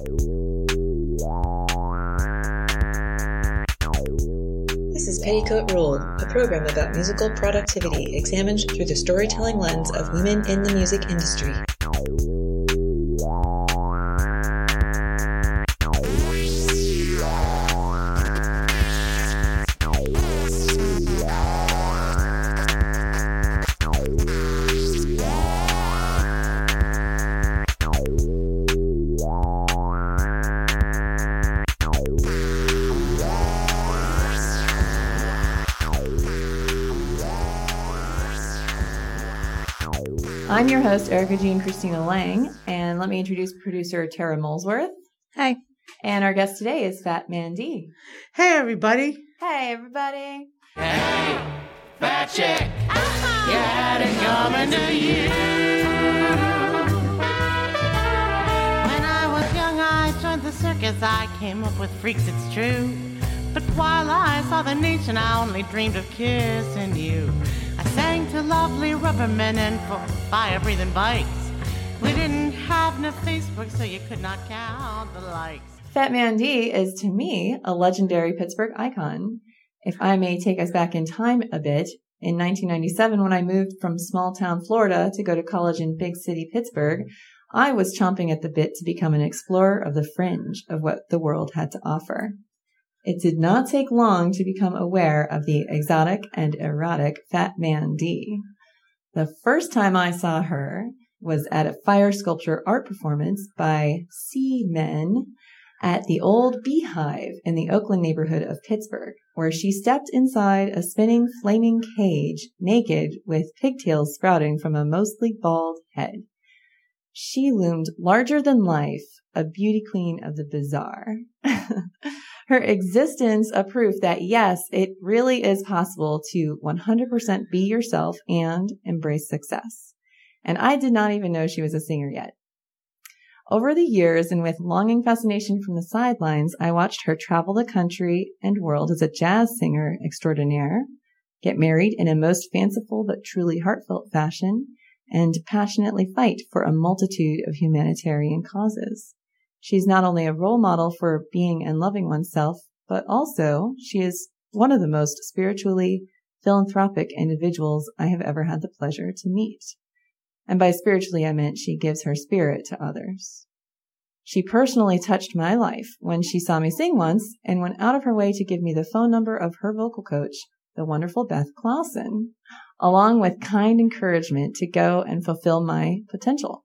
This is Petticoat Rule, a program about musical productivity examined through the storytelling lens of women in the music industry. I'm host, Erica Jean Christina Lang, and let me introduce producer Tara Molesworth. Hi. And our guest today is Phat Man Dee. Hey, everybody. Hey, everybody. Hey, fat chick, uh-huh. you had it coming to you. When I was young, I joined the circus. I came up with freaks, it's true. But while I saw the nation, I only dreamed of kissing you. Sang to lovely rubbermen and for fire breathing bikes. We didn't have no Facebook, so you could not count the likes. Phat Man Dee is to me a legendary Pittsburgh icon. If I may take us back in time a bit, in 1997, when I moved from small town Florida to go to college in big city Pittsburgh, I was chomping at the bit to become an explorer of the fringe of what the world had to offer. It did not take long to become aware of the exotic and erotic Phat Man Dee. The first time I saw her was at a fire sculpture art performance by Seemen at the old Beehive in the Oakland neighborhood of Pittsburgh, where she stepped inside a spinning flaming cage, naked, with pigtails sprouting from a mostly bald head. She loomed larger than life, a beauty queen of the bizarre. Her existence a proof that yes, it really is possible to 100% be yourself and embrace success. And I did not even know she was a singer yet. Over the years and with longing fascination from the sidelines, I watched her travel the country and world as a jazz singer extraordinaire, get married in a most fanciful but truly heartfelt fashion, and passionately fight for a multitude of humanitarian causes. She's not only a role model for being and loving oneself, but also she is one of the most spiritually philanthropic individuals I have ever had the pleasure to meet. And by spiritually, I meant she gives her spirit to others. She personally touched my life when she saw me sing once and went out of her way to give me the phone number of her vocal coach, the wonderful Beth Clausen, along with kind encouragement to go and fulfill my potential.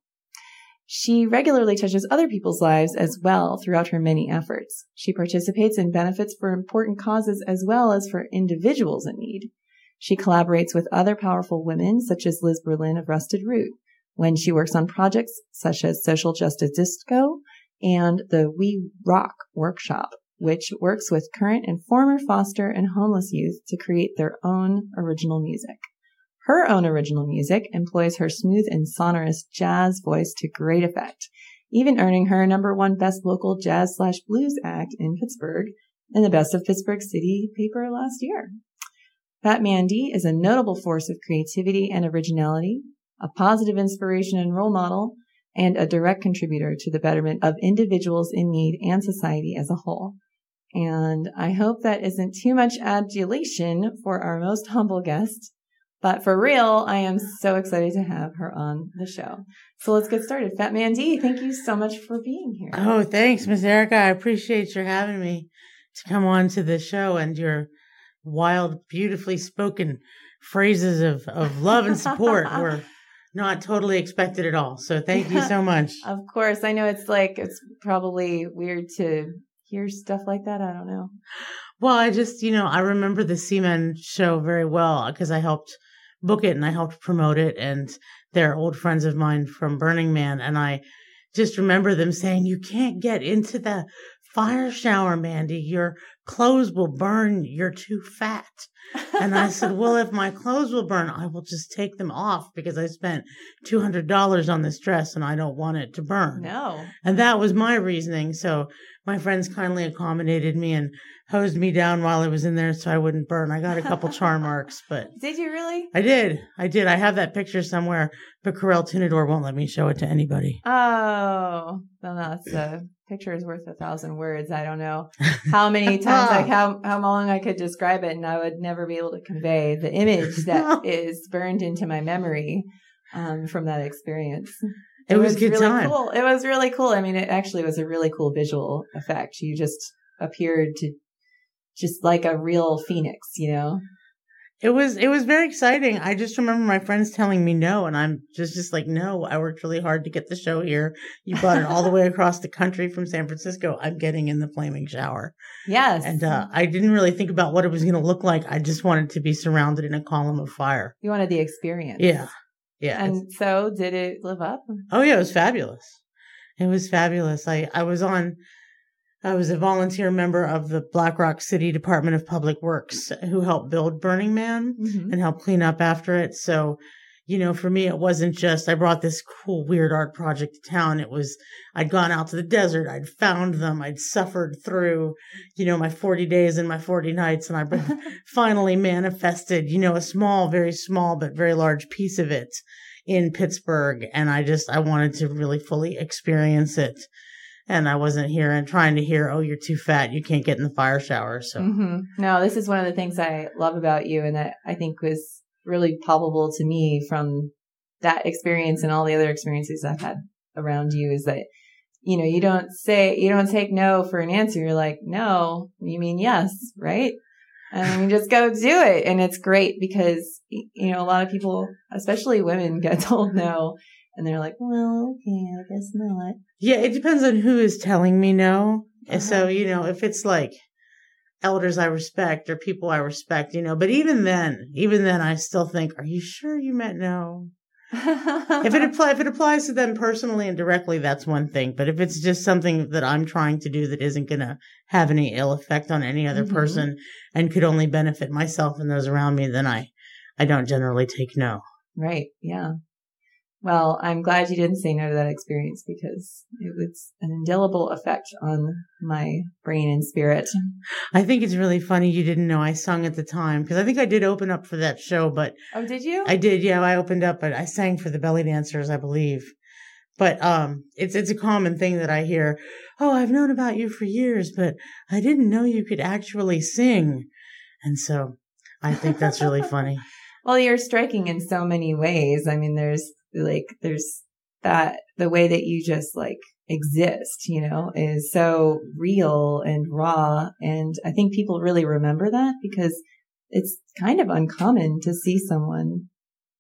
She regularly touches other people's lives as well throughout her many efforts. She participates in benefits for important causes as well as for individuals in need. She collaborates with other powerful women such as Liz Berlin of Rusted Root when she works on projects such as Social Justice Disco and the We Rock workshop, which works with current and former foster and homeless youth to create their own original music. Her own original music employs her smooth and sonorous jazz voice to great effect, even earning her number one best local jazz slash blues act in Pittsburgh in the Best of Pittsburgh City paper last year. Phat Man Dee is a notable force of creativity and originality, a positive inspiration and role model, and a direct contributor to the betterment of individuals in need and society as a whole. And I hope that isn't too much adulation for our most humble guest. But for real, I am so excited to have her on the show. So let's get started. Phat Man Dee, thank you so much for being here. Oh, thanks, Miss Erica. I appreciate your having me to come on to the show and your wild, beautifully spoken phrases of, of love and support were not totally expected at all. So thank you so much. Of course, I know it's like, it's probably weird to hear stuff like that. I don't know. Well, I just, you know, I remember the Seemen show very well because I helped book it and I helped promote it. And they're old friends of mine from Burning Man. And I just remember them saying, You can't get into the fire shower, Mandy. Your clothes will burn. You're too fat. And I said, Well, if my clothes will burn, I will just take them off because I spent $200 on this dress and I don't want it to burn. No. And that was my reasoning. So my friends kindly accommodated me and hosed me down while I was in there so I wouldn't burn. I got a couple char marks, but Did you really? I did. I did. I have that picture somewhere, but Corel Tunador won't let me show it to anybody. Oh, well, that's a picture is worth a thousand words. I don't know how many times, like how how long I could describe it, and I would never be able to convey the image that is burned into my memory um, from that experience. It, was, a good really time. cool. It was really cool. I mean, it actually was a really cool visual effect. You just appeared to just like a real phoenix, you know? It was it was very exciting. I just remember my friends telling me no, and I'm just just like no. I worked really hard to get the show here. You brought it all the way across the country from San Francisco. I'm getting in the flaming shower, Yes. and uh, I didn't really think about what it was going to look like. I just wanted to be surrounded in a column of fire. you wanted the experience. Yeah, yeah. And so did it live up? Oh yeah, it was fabulous. It was fabulous. I, I was on I was a volunteer member of the Black Rock City Department of Public Works who helped build Burning Man Mhm. and helped clean up after it. So, you know, for me it wasn't just I brought this cool weird art project to town. It was I'd gone out to the desert, I'd found them, I'd suffered through, you know, my 40 days and my 40 nights and I finally manifested, you know, a small, very small but very large piece of it in Pittsburgh. And I just, I wanted to really fully experience it. And I wasn't here and trying to hear, oh, you're too fat. You can't get in the fire shower. So mm-hmm. No, this is one of the things I love about you and that I think was really palpable to me from that experience and all the other experiences I've had around you is that, you know, you don't say, you don't take no for an answer. You're like, no, you mean yes, right? And you just go do it. And it's great because, you know, a lot of people, especially women get told no and they're like, well, okay, I guess not. yeah, it depends on who is telling me no. Uh-huh. So, you know, if it's like elders I respect or people I respect, you know, but even then, even then, I still think, are you sure you meant no? if it apply, if it applies to them personally and directly, that's one thing. But if it's just something that I'm trying to do that isn't going to have any ill effect on any other Mhm. person and could only benefit myself and those around me, then I, I don't generally take no. Right. Yeah. Well, I'm glad you didn't say no to that experience because it was an indelible effect on my brain and spirit. I think it's really funny you didn't know I sung at the time because I think I did open up for that show, but Oh, did you? I did. Yeah, I opened up, but I sang for the belly dancers, I believe. But um, it's it's a common thing that I hear. Oh, I've known about you for years, but I didn't know you could actually sing. And so I think that's really funny. well, you're striking in so many ways. I mean, there's like, there's that, the way that you just like exist, you know, is so real and raw. And I think people really remember that because it's kind of uncommon to see someone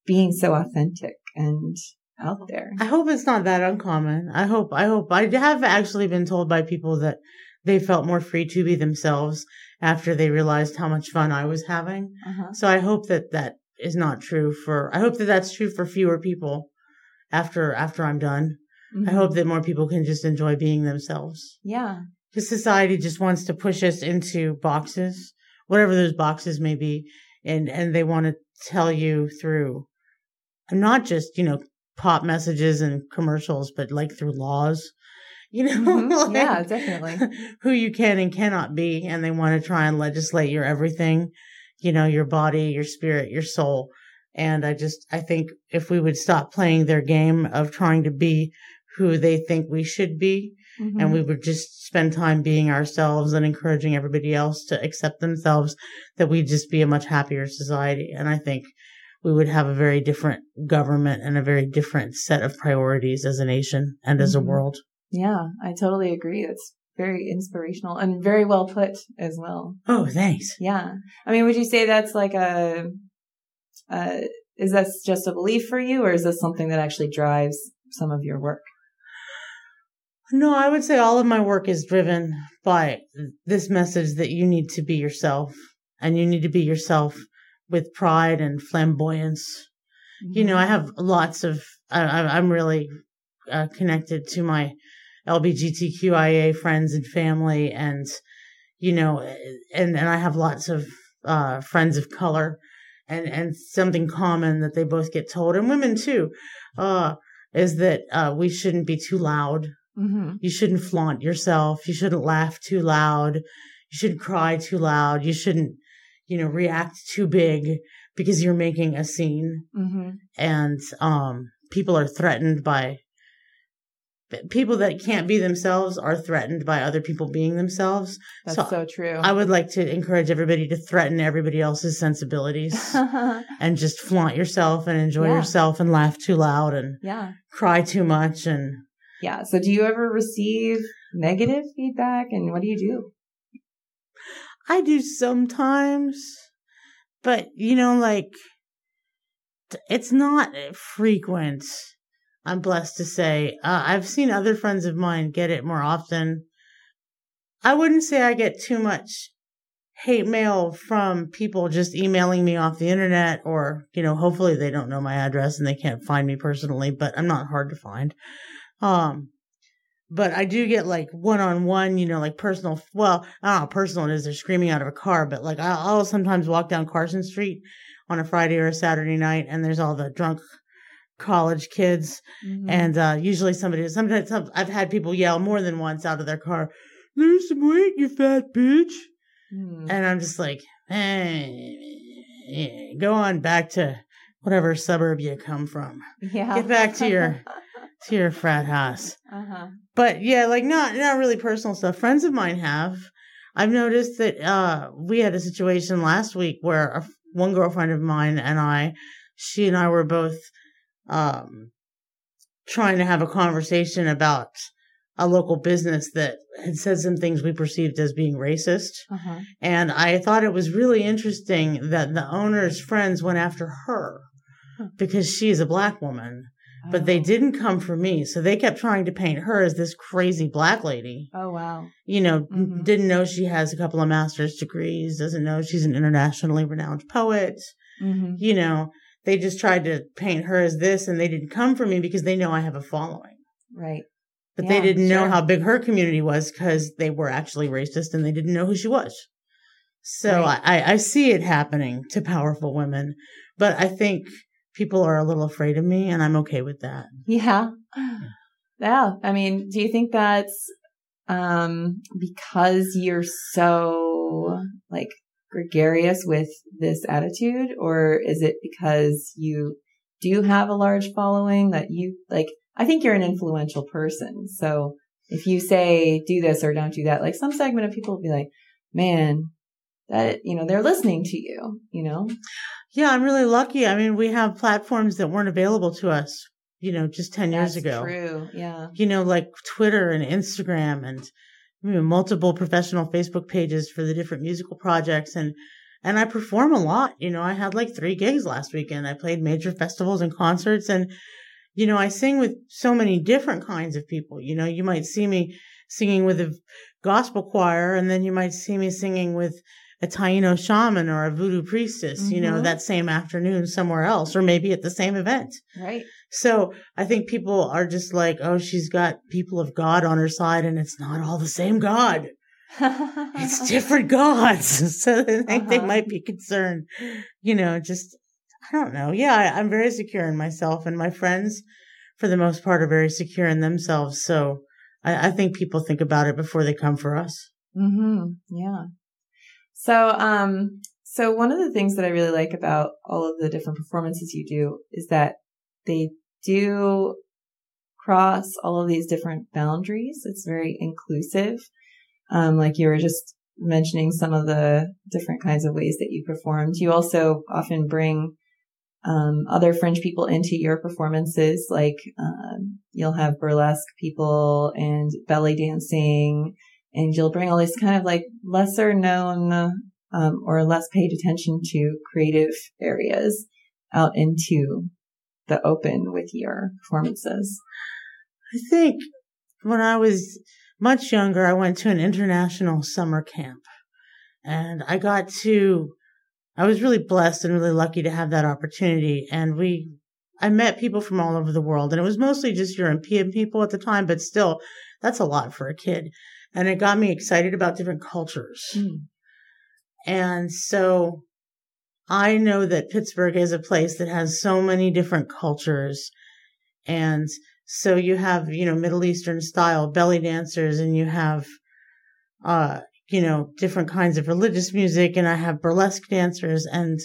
being so authentic and out there. I hope it's not that uncommon. I hope, I hope, I have actually been told by people that they felt more free to be themselves after they realized how much fun I was having. Uh-huh. So I hope that that is not true for, I hope that that's true for fewer people after, after I'm done. I hope that more people can just enjoy being themselves. Yeah. Because society just wants to push us into boxes, whatever those boxes may be. And, and they want to tell you through not just, you know, pop messages and commercials, but like through laws, you know, Mhm. like, Yeah, definitely. who you can and cannot be. And they want to try and legislate your everything, you know, your body, your spirit, your soul. And I just, I think if we would stop playing their game of trying to be who they think we should be, Mhm. and we would just spend time being ourselves and encouraging everybody else to accept themselves, that we'd just be a much happier society. And I think we would have a very different government and a very different set of priorities as a nation and as a Mhm. world. Yeah, I totally agree. That's very inspirational and very well put as well. Oh, thanks. Yeah. I mean, would you say that's like a, uh, is that just a belief for you or is this something that actually drives some of your work? No, I would say all of my work is driven by this message that you need to be yourself and you need to be yourself with pride and flamboyance. You know, I have lots of, I, I- I'm really uh, connected to my LBGTQIA friends and family and, you know, and, and I have lots of, uh, friends of color and, and something common that they both get told and women too, uh, is that, uh, we shouldn't be too loud hmm you shouldn't flaunt yourself. You shouldn't laugh too loud. You you shouldn't cry too loud. You shouldn't, you know, react too big because you're making a scene. Mm-hmm. And, um, people are threatened by people that can't be themselves are threatened by other people being themselves. That's So so, true. I would like to encourage everybody to threaten everybody else's sensibilities and just flaunt yourself and enjoy Yeah. yourself and laugh too loud and yeah. cry too much and Yeah. So do you ever receive negative feedback and what do you do? I do sometimes, but you know, like it's not frequent. I'm blessed to say. Uh, I've seen other friends of mine get it more often. I wouldn't say I get too much hate mail from people just emailing me off the internet or, you know, hopefully they don't know my address and they can't find me personally, but I'm not hard to find. Um, but I do get like one on one, you know, like personal. Well, I don't know how personal it is. They're screaming out of a car, but like I'll, I'll sometimes walk down Carson Street on a Friday or a Saturday night, and there's all the drunk college kids, Mhm. and uh usually somebody. Sometimes some, I've had people yell more than once out of their car, "Lose some weight, you fat bitch!" Hmm. And I'm just like, eh, go on back to whatever suburb you come from. yeah. Get back to your to your frat house. uh-huh. But yeah, like not not really personal stuff. Friends of mine have. I've noticed that uh we had a situation last week where a, one girlfriend of mine and I, she and I were both um trying to have a conversation about a local business that had said some things we perceived as being racist. Uh-huh. And I thought it was really interesting that the owner's friends went after her Huh. because she's a black woman but they Oh. didn't come for me. So they kept trying to paint her as this crazy black lady. Oh wow. You know, Mhm. didn't know she has a couple of master's degrees, doesn't know she's an internationally renowned poet. Mm-hmm. You know, they just tried to paint her as this and they didn't come for me because they know I have a following. Right. But Yeah, they didn't know how big her community was because they were actually racist and they didn't know who she was. So Right. I, I see it happening to powerful women, but I think people are a little afraid of me and I'm okay with that. Yeah. Yeah. I mean, do you think that's um because you're so like gregarious with this attitude or is it because you do have a large following that you like I think you're an influential person. So if you say do this or don't do that, like some segment of people will be like, "Man, that you know, they're listening to you, you know?" Yeah, I'm really lucky. I mean, we have platforms that weren't available to us, you know, just 10 years ago. True. Yeah. You know, like Twitter and Instagram and you know, multiple professional Facebook pages for the different musical projects and and I perform a lot. You know, I had like 3 gigs last weekend. I played major festivals and concerts and you know, I sing with so many different kinds of people. You know, you might see me singing with a gospel choir and then you might see me singing with a Taino shaman or a voodoo priestess, you know, Mhm. that same afternoon somewhere else or maybe at the same event. Right. So I think people are just like, oh, she's got people of God on her side and it's not all the same God. It's different gods. so I think they Uh-huh. might be concerned, you know, just, I don't know. Yeah, I, I'm very secure in myself and my friends for the most part are very secure in themselves. So I, I think people think about it before they come for us. hmm Yeah. So, um, so one of the things that I really like about all of the different performances you do is that they do cross all of these different boundaries. It's very inclusive. Um, like you were just mentioning some of the different kinds of ways that you performed. You also often bring um, other fringe people into your performances. Like um, you'll have burlesque people and belly dancing, and you'll bring all these kind of like lesser known um, or less paid attention to creative areas out into the open with your performances. I think when I was much younger, I went to an international summer camp and I got to, I was really blessed and really lucky to have that opportunity. And we, I met people from all over the world and it was mostly just European people at the time, but still that's a lot for a kid. And it got me excited about different cultures. And so I know that Pittsburgh is a place that has so many different cultures. And so you have, you know, Middle Eastern style belly dancers and you have, uh, you know, different kinds of religious music and I have burlesque dancers and,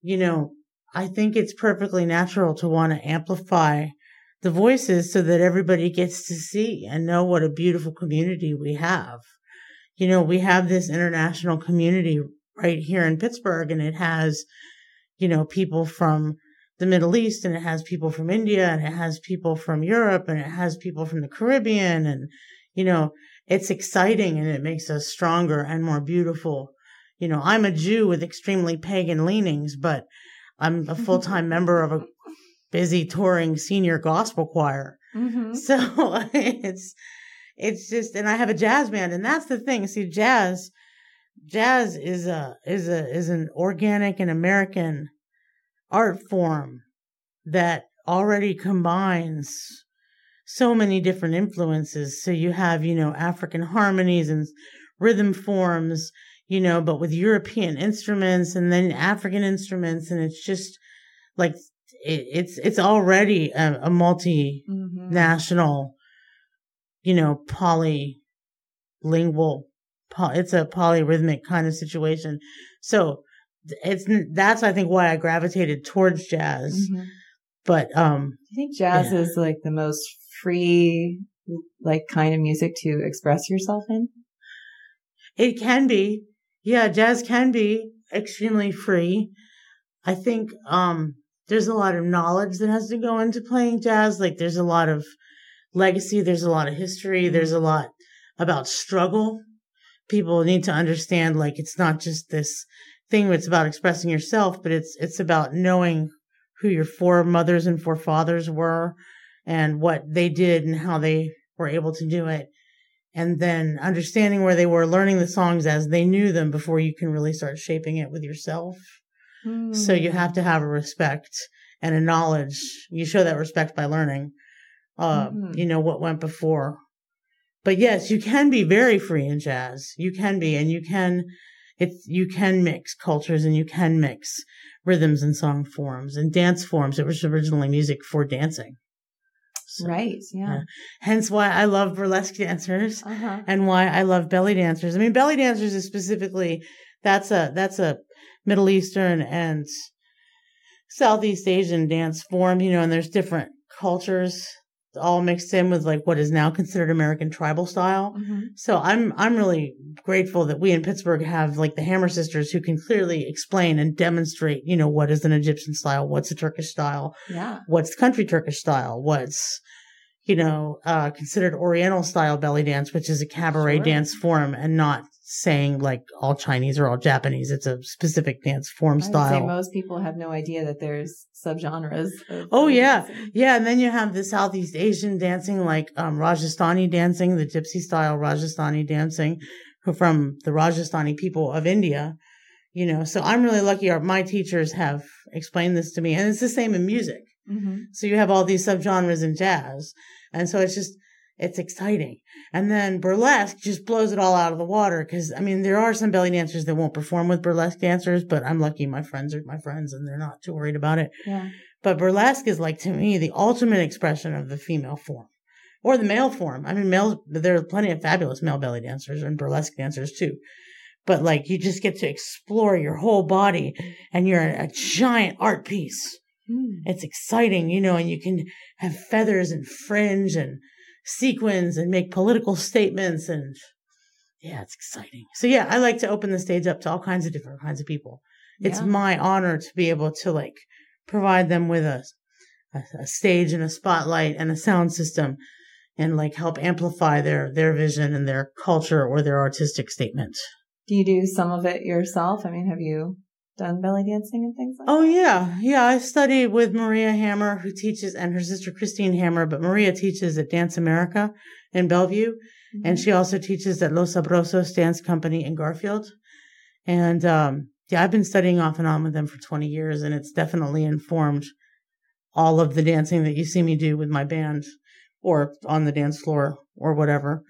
you know, I think it's perfectly natural to want to amplify the voices so that everybody gets to see and know what a beautiful community we have. You know, we have this international community right here in Pittsburgh and it has, you know, people from the Middle East and it has people from India and it has people from Europe and it has people from the Caribbean and, you know, it's exciting and it makes us stronger and more beautiful. You know, I'm a Jew with extremely pagan leanings, but I'm a full time member of a busy touring senior gospel choir. Mm-hmm. So it's, it's just, and I have a jazz band and that's the thing. See, jazz, jazz is a, is a, is an organic and American art form that already combines so many different influences. So you have, you know, African harmonies and rhythm forms, you know, but with European instruments and then African instruments. And it's just like, it, it's, it's already a, a Mm-hmm. multinational, you know, polylingual, po- it's a polyrhythmic kind of situation. So it's, that's, I think, why I gravitated towards jazz. Mhm. But, um, I think jazz Yeah. is like the most free, like kind of music to express yourself in. It can be. Yeah, jazz can be extremely free. I think um there's a lot of knowledge that has to go into playing jazz. Like there's a lot of legacy, there's a lot of history, mm-hmm. there's a lot about struggle. People need to understand like it's not just this thing where it's about expressing yourself, but it's it's about knowing who your foremothers and forefathers were and what they did and how they were able to do it and then understanding where they were, learning the songs as they knew them before you can really start shaping it with yourself. So you have to have a respect and a knowledge. You show that respect by learning, uh, Mhm. you know, what went before. But yes, you can be very free in jazz. You can be, and you can, it's, you can mix cultures and you can mix rhythms and song forms and dance forms. It was originally music for dancing. So, right. Yeah. Hence why I love burlesque dancers Uh huh. and why I love belly dancers. I mean, belly dancers is specifically that's a that's a Middle Eastern and Southeast Asian dance form, you know, and there's different cultures all mixed in with like what is now considered American tribal style. Mm-hmm. So I'm I'm really grateful that we in Pittsburgh have like the Hammer sisters who can clearly explain and demonstrate, you know, what is an Egyptian style, what's a Turkish style, Yeah. what's country Turkish style, what's, you know, uh, considered Oriental style belly dance, which is a cabaret Sure. dance form and not saying like all Chinese or all Japanese. It's a specific dance form I would say style. most people have no idea that there's subgenres. Oh, yeah. dancing. Yeah, and then you have the Southeast Asian dancing, like um, Rajasthani dancing, the Gypsy style Rajasthani dancing, who from the Rajasthani people of India. You know, so I'm really lucky. Our, my teachers have explained this to me, and it's the same in music. Mhm. So you have all these subgenres in jazz, and so it's just it's exciting. And then burlesque just blows it all out of the water because I mean there are some belly dancers that won't perform with burlesque dancers, but I'm lucky my friends are my friends and they're not too worried about it. Yeah. But burlesque is like to me the ultimate expression of the female form. Or the male form. I mean, male, there are plenty of fabulous male belly dancers and burlesque dancers too. But like, you just get to explore your whole body and you're a giant art piece. Mm. It's exciting, you know, and you can have feathers and fringe and sequins and make political statements and yeah, it's exciting. So yeah, I like to open the stage up to all kinds of different kinds of people. It's Yeah. my honor to be able to like provide them with a, a, a stage and a spotlight and a sound system and like help amplify their, their vision and their culture or their artistic statement. Do you do some of it yourself? I mean, have you done belly dancing and things like Oh that? yeah, yeah. I studied with Maria Hammer, who teaches, and her sister Christine Hammer. But Maria teaches at Dance America in Bellevue, and Mm-hmm. she also teaches at Los Sabrosos Dance Company in Garfield. And um, yeah, I've been studying off and on with them for 20 years, and it's definitely informed all of the dancing that you see me do with my band, or on the dance floor, or whatever.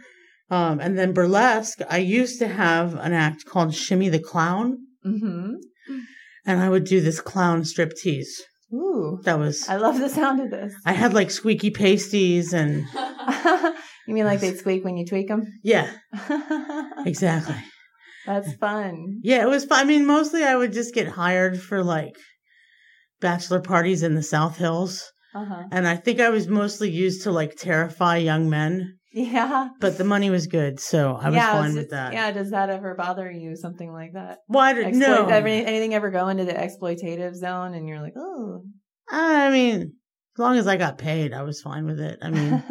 Um, and then burlesque, I used to have an act called Shimmy the Clown, Mm-hmm. And I would do this clown strip tease. Ooh, That was I love the sound of this. I had like squeaky pasties and You mean like they squeak when you tweak them? Yeah, exactly. That's fun. Yeah, it was fun. I mean, mostly I would just get hired for like bachelor parties in the South Hills. Uh-huh. And I think I was mostly used to like terrify young men, Yeah. but the money was good. So I was yeah, fine it's- with that. Yeah, does that ever bother you? Something like that? Well, I didn't know. anything ever go into the exploitative zone and you're like, oh. I mean, as long as I got paid, I was fine with it. I mean,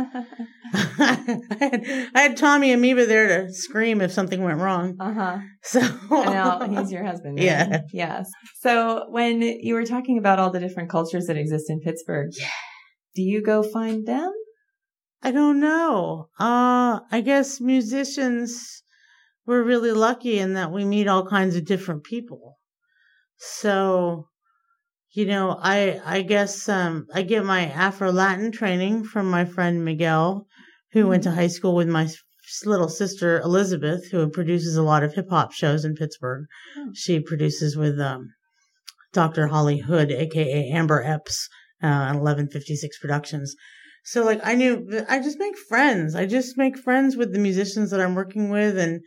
I, had, I had Tommy Amoeba there to scream if something went wrong. uh huh. So now he's your husband. right? Yeah. Yes. So when you were talking about all the different cultures that exist in Pittsburgh, yeah. do you go find them? I don't know. Uh, I guess musicians we're really lucky in that we meet all kinds of different people. So, you know, I I guess um I get my Afro Latin training from my friend Miguel, who went to high school with my little sister Elizabeth, who produces a lot of hip hop shows in Pittsburgh. Hmm. She produces with um Dr. Holly Hood, aka Amber Epps, uh, 1156 Productions. So like I knew I just make friends. I just make friends with the musicians that I'm working with and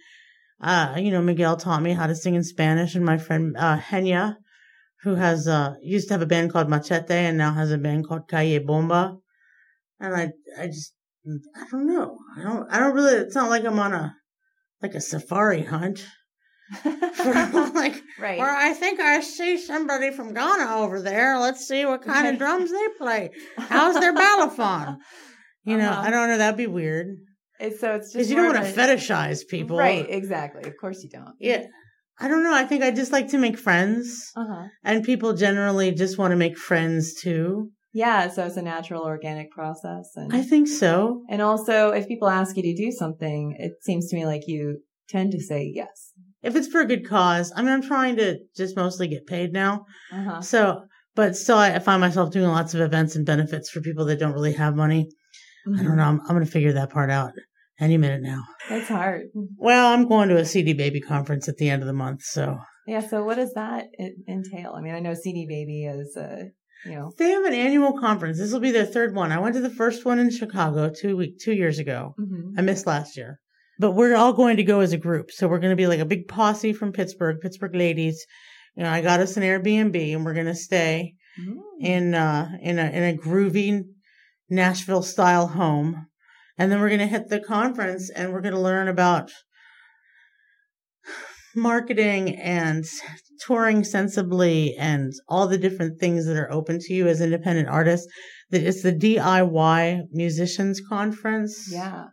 uh you know Miguel taught me how to sing in Spanish and my friend uh Henya who has uh used to have a band called Machete and now has a band called Calle Bomba. And I I just I don't know. I don't I don't really it's not like I'm on a like a safari hunt like right. or I think I see somebody from Ghana over there. Let's see what kind Right. of drums they play. How's their balafon? You know, Uh-huh. I don't know. That'd be weird It's, so it's just because you don't want to fetishize people, Right. Exactly. Of course you don't. Yeah, I don't know. I think I just like to make friends, Uh huh. and people generally just want to make friends too. Yeah. So it's a natural, organic process, and I think so. and also if people ask you to do something, it seems to me like you tend to say yes. If it's for a good cause, I mean, I'm trying to just mostly get paid now. Uh huh. So, but still, I find myself doing lots of events and benefits for people that don't really have money. Mm-hmm. I don't know. I'm, I'm going to figure that part out any minute now. That's hard. Well, I'm going to a CD Baby conference at the end of the month, so Yeah. So what does that entail? I mean, I know CD Baby is, uh, you know, they have an annual conference. This will be their third one. I went to the first one in Chicago two week two years ago. mhm. I missed last year, but we're all going to go as a group. So we're going to be like a big posse from Pittsburgh, Pittsburgh ladies. You know, I got us an Airbnb, and we're going to stay Mm. in uh in a in a groovy Nashville style home. And then we're going to hit the conference and we're going to learn about marketing and touring sensibly and all the different things that are open to you as independent artists. That it's the DIY musicians conference. yeah.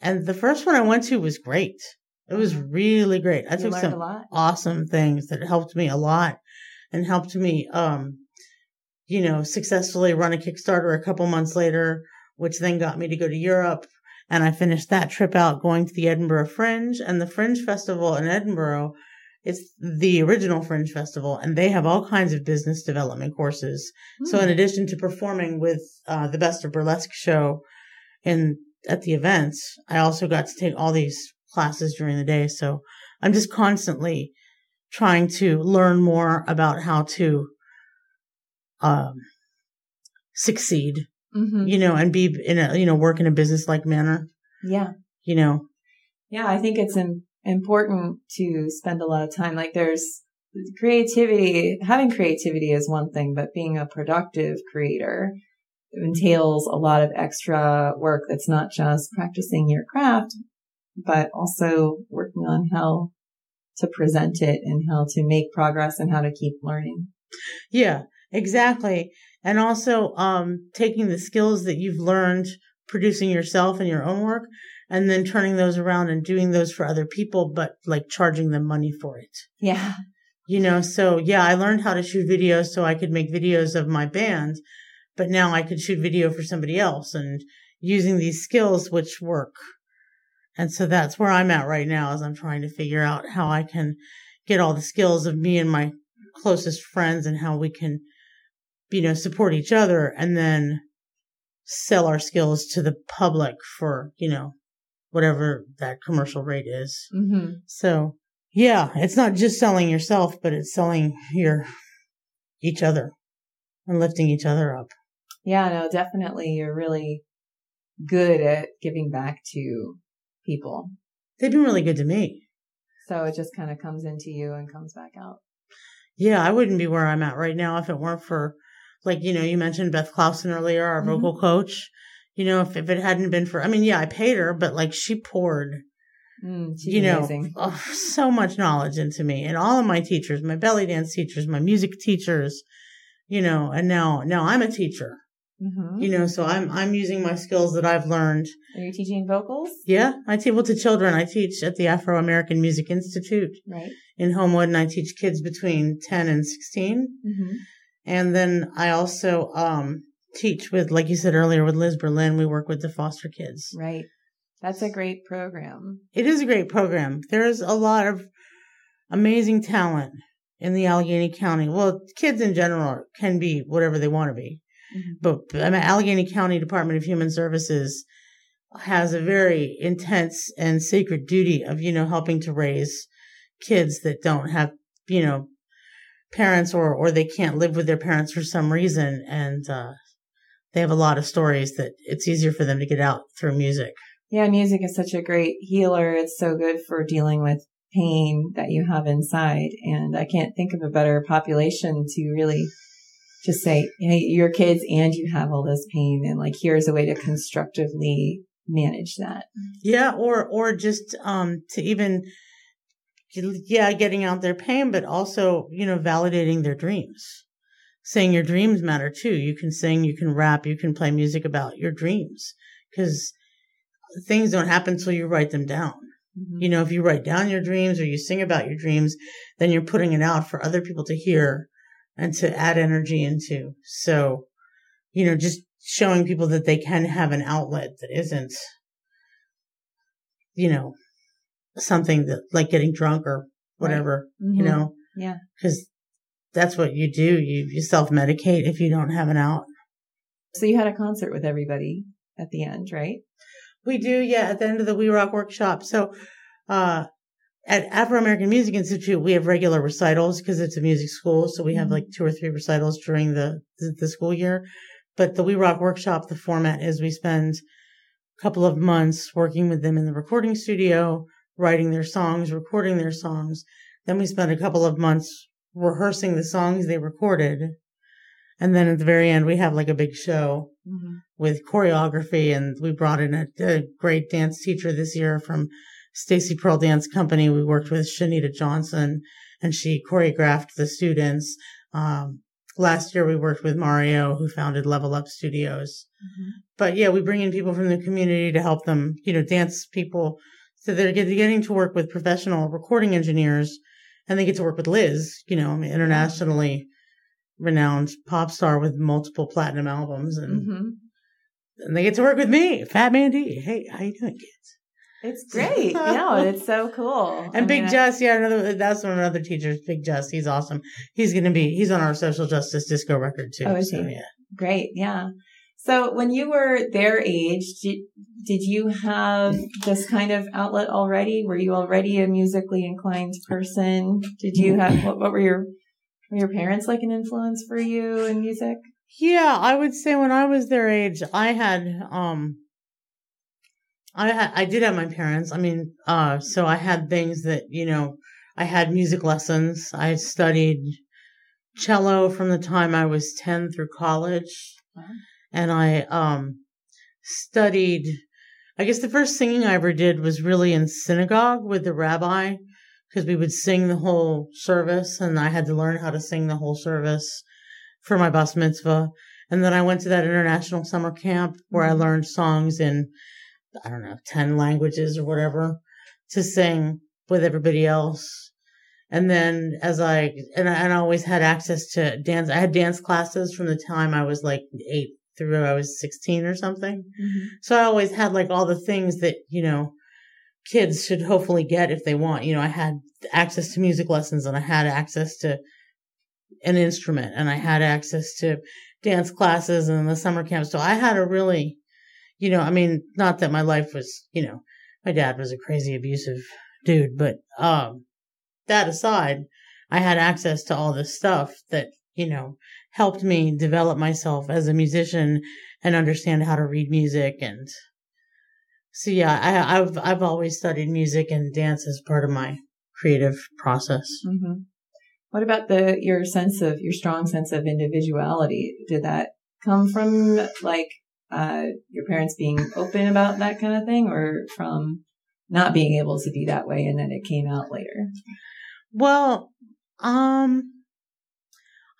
And the first one I went to was great. It was really great. I you took some a lot. awesome things that helped me a lot and helped me um you know successfully run a kickstarter a couple months later which then got me to go to europe and i finished that trip out going to the edinburgh fringe and the fringe festival in edinburgh it's the original fringe festival and they have all kinds of business development courses so in Hmm. addition to performing with uh, the best of burlesque show in at the events i also got to take all these classes during the day so i'm just constantly trying to learn more about how to um, succeed, Mhm. you know, and be in a, you know, work in a business like manner, Yeah. you know. Yeah. I think it's im- important to spend a lot of time. Like there's creativity, having creativity is one thing, but being a productive creator entails a lot of extra work that's not just practicing your craft, but also working on how to present it and how to make progress and how to keep learning. Yeah, exactly. And also, um, taking the skills that you've learned producing yourself and your own work and then turning those around and doing those for other people, but like charging them money for it. Yeah. You know, so yeah, I learned how to shoot videos so I could make videos of my band, but now I could shoot video for somebody else and using these skills which work. And so that's where I'm at right now is I'm trying to figure out how I can get all the skills of me and my closest friends and how we can, you know, support each other and then sell our skills to the public for, you know, whatever that commercial rate is. hmm So yeah, it's not just selling yourself, but it's selling your each other and lifting each other up. Yeah, no, definitely. You're really good at giving back to people. They've been really good to me. So it just kind of comes into you and comes back out. Yeah, I wouldn't be where I'm at right now if it weren't for, like, you know, you mentioned Beth Clausen earlier, our Mhm. vocal coach. You know, if, if it hadn't been for, I mean, yeah, I paid her, but like she poured, Mm, you know, oh, so much knowledge into me and all of my teachers, my belly dance teachers, my music teachers, you know, and now, now I'm a teacher, hmm you know, so I'm, I'm using my skills that I've learned. Are you teaching vocals? Yeah. I teach, well, to children. I teach at the Afro American Music Institute Right. in Homewood and I teach kids between 10 and 16. Mm-hmm. And then I also um, teach with, like you said earlier, with Liz Berlin. We work with the foster kids. Right. That's a great program. It is a great program. There's a lot of amazing talent in the Allegheny County. Well, kids in general can be whatever they want to be. Mhm. But I mean, Allegheny County Department of Human Services has a very intense and sacred duty of, you know, helping to raise kids that don't have, you know, parents or, or they can't live with their parents for some reason. And, uh, they have a lot of stories that it's easier for them to get out through music. Yeah, music is such a great healer. It's so good for dealing with pain that you have inside. And I can't think of a better population to really just say, hey, you're kids and you have all this pain. And like, here's a way to constructively manage that. Yeah, or or just um to even yeah, getting out their pain, but also, you know, validating their dreams. Saying your dreams matter too. You can sing, you can rap, you can play music about your dreams because things don't happen until you write them down. Mhm. You know, if you write down your dreams or you sing about your dreams, then you're putting it out for other people to hear and to add energy into. So, you know, just showing people that they can have an outlet that isn't, you know, something that like getting drunk or whatever, you Mhm. know, Yeah. because that's what you do. You, you self medicate if you don't have an out. So you had a concert with everybody at the end, right? We do, yeah, at the end of the We Rock workshop. So, uh, at Afro American Music Institute, we have regular recitals because it's a music school. So we have Mhm. like two or three recitals during the, the, the school year. But the We Rock workshop, the format is we spend a couple of months working with them in the recording studio, writing their songs, recording their songs. Then we spend a couple of months rehearsing the songs they recorded. And then at the very end, we have like a big show Mm-hmm. with choreography and we brought in a, a great dance teacher this year from Staycee Pearl Dance Company. We worked with Shanita Johnson and she choreographed the students. Um, last year we worked with Mario who founded Level Up Studios. But yeah, we bring in people from the community to help them, you know, dance people. So they're get- getting to work with professional recording engineers and they get to work with Liz, you know, internationally renowned pop star with multiple platinum albums and Mm-hmm. and they get to work with me, Phat Man Dee. Hey, how you doing, kids? It's great. no, it's so cool. And I Big mean, Jess, yeah, another that's one of our other teachers. Big Jess, he's awesome. He's gonna be he's on our social justice disco record too. Oh, is so, he? yeah. Great. Yeah. So when you were their age, did, did you have this kind of outlet already? Were you already a musically inclined person? Did you have, what, what were your, were your parents like an influence for you in music? Yeah, I would say when I was their age, I had um I I did have my parents. I mean, uh so I had things that, you know, I had music lessons. I studied cello from the time I was 10 through college. Wow. And I um studied I guess the first singing I ever did was really in synagogue with the rabbi because we would sing the whole service and I had to learn how to sing the whole service for my bas mitzvah. And then I went to that international summer camp where I Mhm. learned songs in, I don't know, 10 languages or whatever to sing with everybody else. And then as I, and I, and I always had access to dance. I had dance classes from the time I was like eight through I was 16 or something. Mm-hmm. So I always had like all the things that, you know, kids should hopefully get if they want. You know, I had access to music lessons and I had access to an instrument and I had access to dance classes and the summer camp. So I had a really, you know, I mean, not that my life was, you know, my dad was a crazy abusive dude, but, um, that aside, I had access to all this stuff that, you know, helped me develop myself as a musician and understand how to read music and so yeah, I, I've I've always studied music and dance as part of my creative process. hmm What about the your sense of your strong sense of individuality? Did that come from like uh, your parents being open about that kind of thing, or from not being able to be that way and then it came out later? Well, um,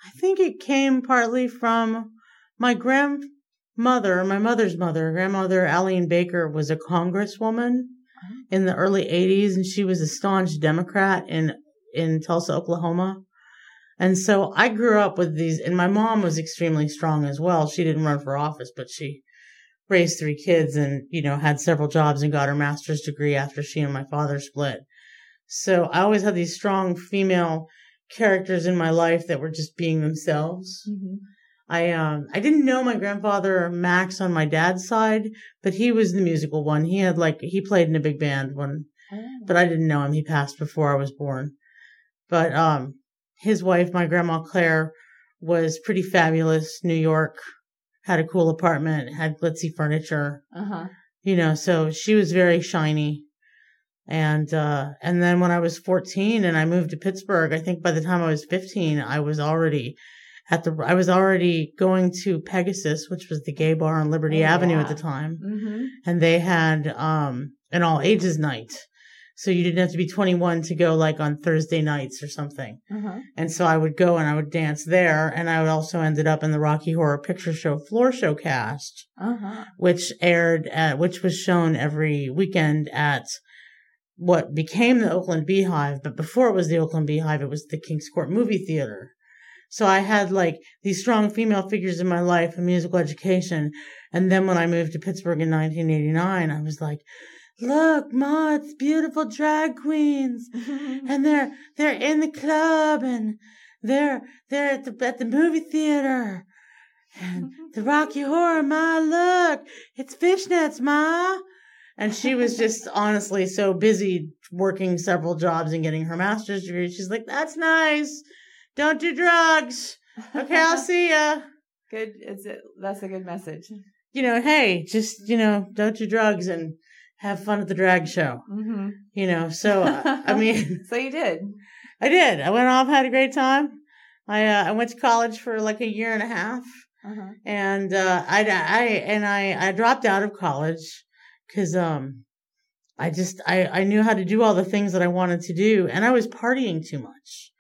I think it came partly from my grandmother, my mother's mother, grandmother Aline Baker was a congresswoman in the early 80s and she was a staunch Democrat in in Tulsa, Oklahoma. And so I grew up with these and my mom was extremely strong as well. She didn't run for office, but she raised three kids and, you know, had several jobs and got her master's degree after she and my father split. So I always had these strong female characters in my life that were just being themselves. Mm-hmm. I um I didn't know my grandfather Max on my dad's side, but he was the musical one. He had like he played in a big band when but I didn't know him. He passed before I was born. But um his wife, my grandma Claire, was pretty fabulous. New York, had a cool apartment, had glitzy furniture, Uh huh. you know, so she was very shiny. And uh and then when I was 14 and I moved to Pittsburgh, I think by the time I was 15, I was already at the I was already going to Pegasus, which was the gay bar on Liberty Oh, Avenue yeah. at the time Mm-hmm. and they had um an all ages night. So you didn't have to be 21 to go like on Thursday nights or something. Uh-huh. And so I would go and I would dance there and I would also ended up in the Rocky Horror Picture Show floor show cast, Uh-huh. which aired at which was shown every weekend at what became the Oakland Beehive, but before it was the Oakland Beehive, it was the King's Court Movie Theater. So I had like these strong female figures in my life and musical education. And then when I moved to Pittsburgh in 1989, I was like, look, Ma, it's beautiful drag queens. And they're, they're in the club and they're, they're at the, at the movie theater. And the Rocky Horror, Ma, look, it's fishnets, Ma. And she was just honestly so busy working several jobs and getting her master's degree. She's like, that's nice. Don't do drugs. Okay, I'll see ya. Good. It's a, that's a good message. You know, hey, just, you know, don't do drugs and have fun at the drag show. Mm-hmm. You know, so, uh, I mean, so you did. I did. I went off, had a great time. I, uh, I went to college for like a year and a half. Uh-huh. and uh, I, I and I, I dropped out of college because um I just I, I knew how to do all the things that I wanted to do, and I was partying too much.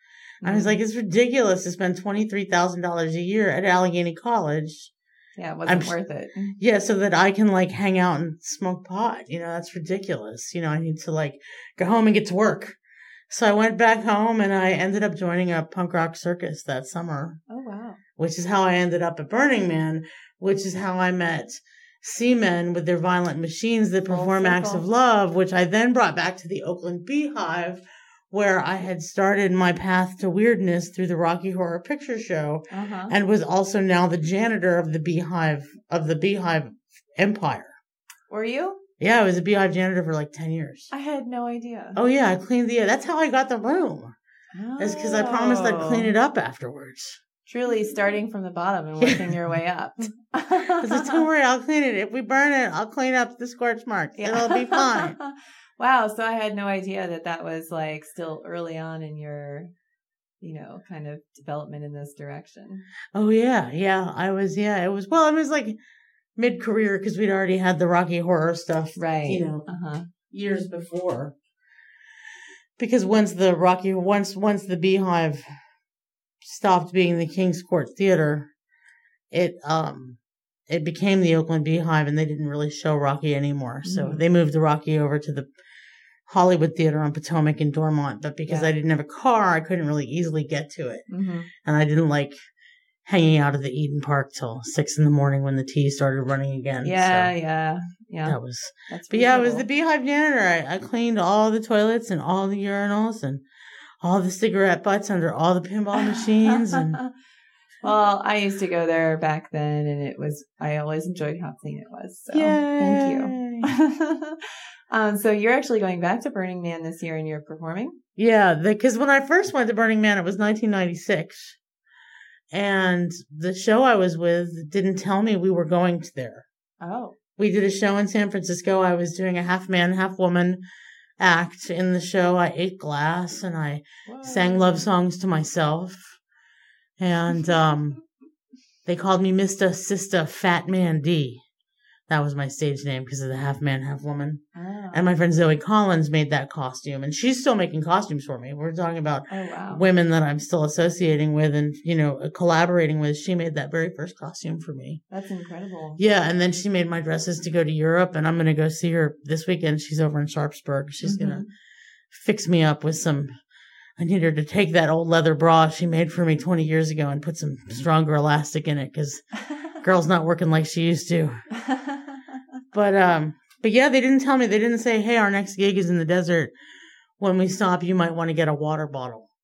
I was Mhm. like, it's ridiculous to spend twenty three thousand dollars a year at Allegheny College, yeah, it wasn't I'm- worth it. Mm. yeah, so that I can like hang out and smoke pot. You know, that's ridiculous. You know, I need to like go home and get to work. So I went back home and I ended up joining a punk rock circus that summer Oh wow. which is how I ended up at Burning Man, which is how I met Seemen with their violent machines that perform acts of love, which I then brought back to the Oakland Beehive, where I had started my path to weirdness through the Rocky Horror Picture Show Uh-huh. and was also now the janitor of the Beehive, of the Beehive Empire. Were you? Yeah, I was a Beehive janitor for like 10 years. I had no idea. Oh yeah, I cleaned the, that's how I got the room. Oh. It's because I promised I'd clean it up afterwards. Truly starting from the bottom and working your way up. I was like, don't worry, I'll clean it. If we burn it, I'll clean up the scorch marks. It'll be fine. wow. So I had no idea that that was like still early on in your, you know, kind of development in this direction. Oh yeah, yeah. I was, yeah. It was. Well, it was like mid career because we'd already had the Rocky Horror stuff, Right. You know, Uh huh. years before. Because once the Rocky, once once the Beehive stopped being the King's Court Theater, it um it became the Oakland Beehive, and they didn't really show Rocky anymore. So Mhm. they moved the Rocky over to the Hollywood Theater on Potomac in Dormont. But because Yeah. I didn't have a car, I couldn't really easily get to it, Mm-hmm. and I didn't like hanging out at the Eat'n Park till six in the morning when the T started running again. Yeah. So Yeah. Yeah. that was. That's But yeah, it was the beehive janitor. I, I cleaned all the toilets and all the urinals and all the cigarette butts under all the pinball machines and well, I used to go there back then, and it was I always enjoyed how clean it was. So thank you. Um, so you're actually going back to Burning Man this year, and you're performing. yeah, because when I first went to Burning Man, it was 1996, and the show I was with didn't tell me we were going to there. Oh, we did a show in San Francisco. I was doing a half man, half woman act in the show. I ate glass and I sang love songs to myself. And um, they called me Mr. Sister Phat Man Dee. That was my stage name because of the half man, half woman. Oh. And my friend Zoe Collins made that costume, and she's still making costumes for me. We're talking about Oh wow. women that I'm still associating with and, you know, uh, collaborating with. She made that very first costume for me. That's incredible. Yeah, and then she made my dresses to go to Europe, and I'm going to go see her this weekend. She's over in Sharpsburg. She's going to mm-hmm. fix me up with some. I need her to take that old leather bra she made for me 20 years ago and put some mm-hmm. stronger elastic in it because girl's not working like she used to. But um, but yeah, they didn't tell me. They didn't say, "Hey, our next gig is in the desert. When we stop, you might want to get a water bottle."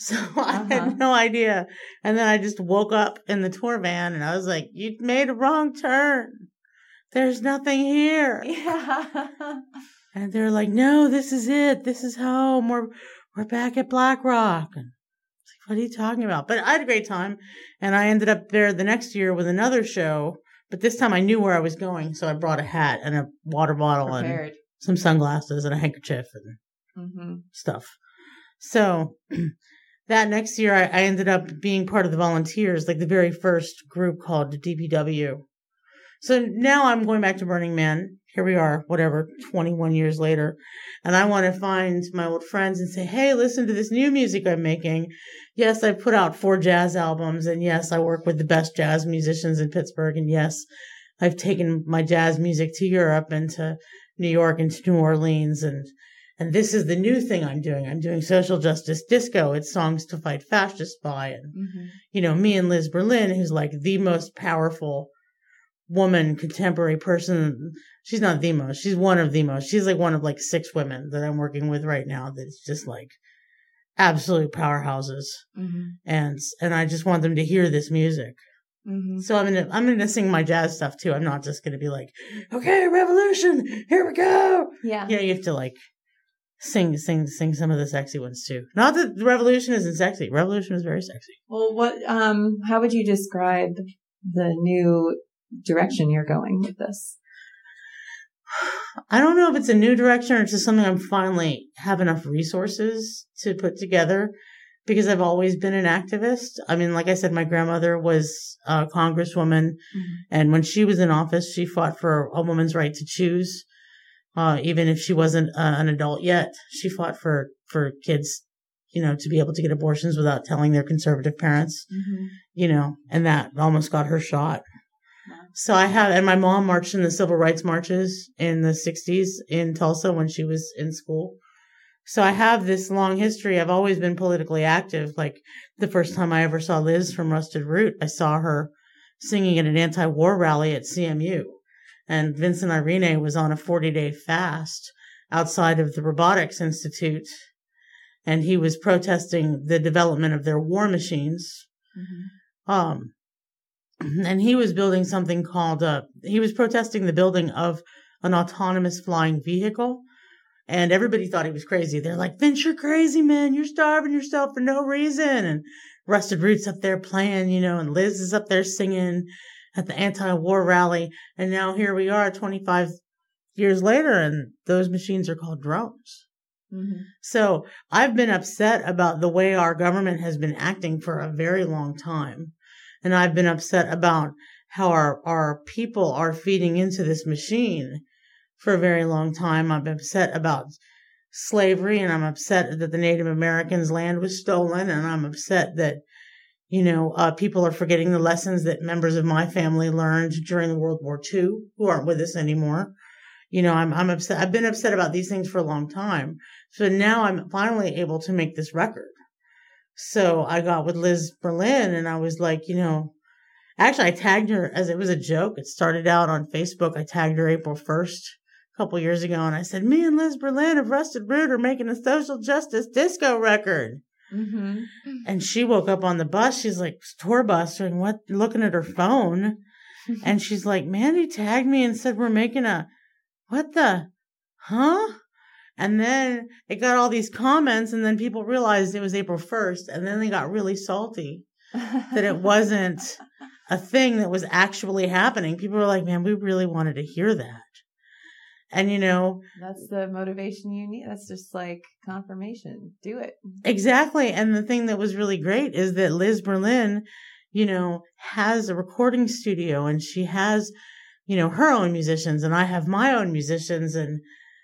So I Uh-huh. had no idea. And then I just woke up in the tour van and I was like, "You made a wrong turn. There's nothing here." yeah. And they're like, "No, this is it. This is home. We're we're back at Black Rock." And I like, "What are you talking about?" But I had a great time, and I ended up there the next year with another show. But this time I knew where I was going, so I brought a hat and a water bottle and some sunglasses and a handkerchief and hmm stuff. So that next year, I, I ended up being part of the volunteers, like the very first group called the DPW. So now I'm going back to Burning Man. Here we are, whatever, 21 years later. And I want to find my old friends and say, hey, listen to this new music I'm making. Yes, I put out four jazz albums. And yes, I work with the best jazz musicians in Pittsburgh. And yes, I've taken my jazz music to Europe and to New York and to New Orleans. And and this is the new thing I'm doing. I'm doing social justice disco. It's songs to fight fascists by. And, hmm you know, me and Liz Berlin, who's like the most powerful woman, contemporary person. She's not the most. She's one of the most. She's like one of like six women that I'm working with right now that's just like absolute powerhouses. hmm And, and I just want them to hear this music. hmm So I'm gonna I'm gonna sing my jazz stuff too. I'm not just gonna be like, okay, revolution, here we go. Yeah. Yeah, you have to like sing, sing, sing some of the sexy ones too. Not that the revolution isn't sexy. Revolution is very sexy. Well, what? Um, how would you describe the new direction you're going with this? I don't know if it's a new direction or it's just something I'm finally have enough resources to put together because I've always been an activist. I mean, like I said, my grandmother was a congresswoman and when she was in office, she fought for a woman's right to choose. Uh, even if she wasn't uh, an adult yet, she fought for, for kids, you know, to be able to get abortions without telling their conservative parents, Mm-hmm. you know, and that almost got her shot. So I have, and my mom marched in the civil rights marches in the 60s in Tulsa when she was in school. So I have this long history. I've always been politically active. Like the first time I ever saw Liz from Rusted Root, I saw her singing at an anti-war rally at CMU. And Vincent Eirene was on a 40 day fast outside of the Robotics Institute. And he was protesting the development of their war machines. Mm-hmm. Um, and he was building something called, uh, he was protesting the building of an autonomous flying vehicle. And everybody thought he was crazy. They're like, Vince, you're crazy, man. You're starving yourself for no reason. And Rusted Root's up there playing, you know, and Liz is up there singing at the anti-war rally. And now here we are 25 years later and those machines are called drones. Mm-hmm. So I've been upset about the way our government has been acting for a very long time. And I've been upset about how our, our people are feeding into this machine for a very long time. I'm upset about slavery and I'm upset that the Native Americans land was stolen and I'm upset that, you know, uh, people are forgetting the lessons that members of my family learned during World War II who aren't with us anymore. You know, I'm, I'm upset. I've been upset about these things for a long time. So now I'm finally able to make this record. So I got with Liz Berlin and I was like, you know, actually I tagged her as it was a joke. It started out on Facebook. I tagged her April 1st a couple years ago and I said, me and Liz Berlin of Rusted Root are making a social justice disco record. Mm-hmm. And she woke up on the bus. She's like, tour bus and what, looking at her phone. And she's like, Mandy tagged me and said, we're making a, what the, huh? And then it got all these comments and then people realized it was April 1st and then they got really salty that it wasn't a thing that was actually happening. People were like, man, we really wanted to hear that. And you know, That's the motivation you need. That's just like confirmation. Do it. Exactly. And the thing that was really great is that Liz Berlin, you know, has a recording studio and she has, you know, her own musicians and I have my own musicians. And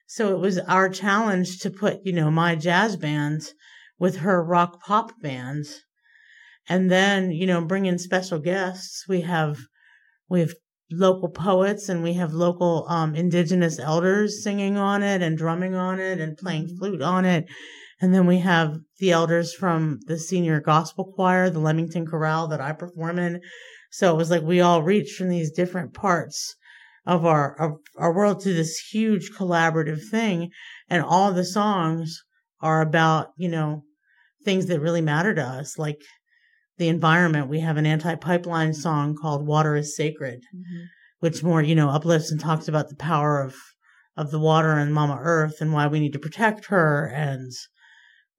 so it was our challenge to put, you know, my jazz bands with her rock pop bands. And then, you know, bring in special guests. We have, we have local poets and we have local um, indigenous elders singing on it and drumming on it and playing flute on it. And then we have the elders from the senior gospel choir, the Lemington Chorale that I perform in. So it was like we all reached from these different parts of our of our world to this huge collaborative thing. And all the songs are about, you know, things that really matter to us, like the environment. We have an anti-pipeline song called Water is Sacred, which more, you know, uplifts and talks about the power of, of the water and Mama Earth and why we need to protect her. And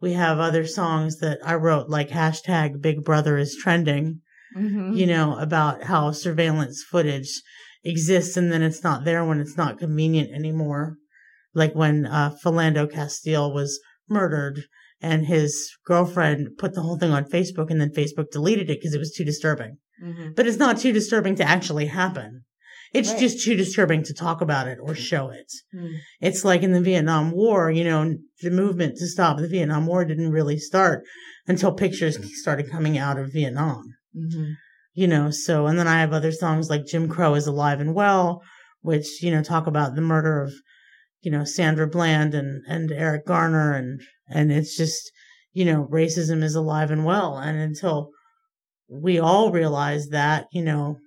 we have other songs that I wrote like hashtag Big Brother is trending, Mm-hmm. you know, about how surveillance footage exists and then it's not there when it's not convenient anymore. Like when, uh, Philando Castile was murdered and his girlfriend put the whole thing on Facebook and then Facebook deleted it because it was too disturbing. Mm-hmm. But it's not too disturbing to actually happen. It's Right. just too disturbing to talk about it or show it. Mm. It's like in the Vietnam War, you know, the movement to stop the Vietnam War didn't really start until pictures started coming out of Vietnam Mm-hmm. You know, so, and then I have other songs like Jim Crow is Alive and Well, which, you know, talk about the murder of, you know, Sandra Bland and, and Eric Garner and, and it's just, you know, racism is alive and well. And until we all realize that, you know,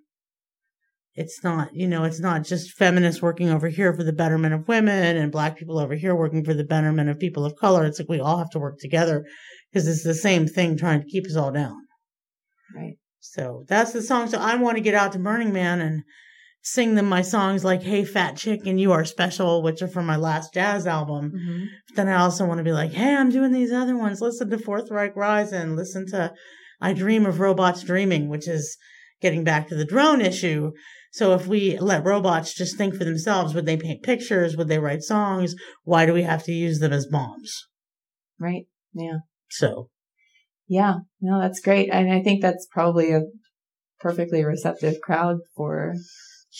it's not, you know, it's not just feminists working over here for the betterment of women and black people over here working for the betterment of people of color. It's like we all have to work together because it's the same thing trying to keep us all down. Right. So that's the song. So I want to get out to Burning Man and sing them my songs like Hey Fat Chick and You Are Special, which are from my last jazz album. Mm-hmm. But then I also want to be like, Hey, I'm doing these other ones. Listen to Fourth Reich Rise and listen to I Dream of Robots Dreaming, which is getting back to the drone issue. So if we let robots just think for themselves, would they paint pictures? Would they write songs? Why do we have to use them as bombs? Right. Yeah. So Yeah. No, that's great. And I think that's probably a perfectly receptive crowd for.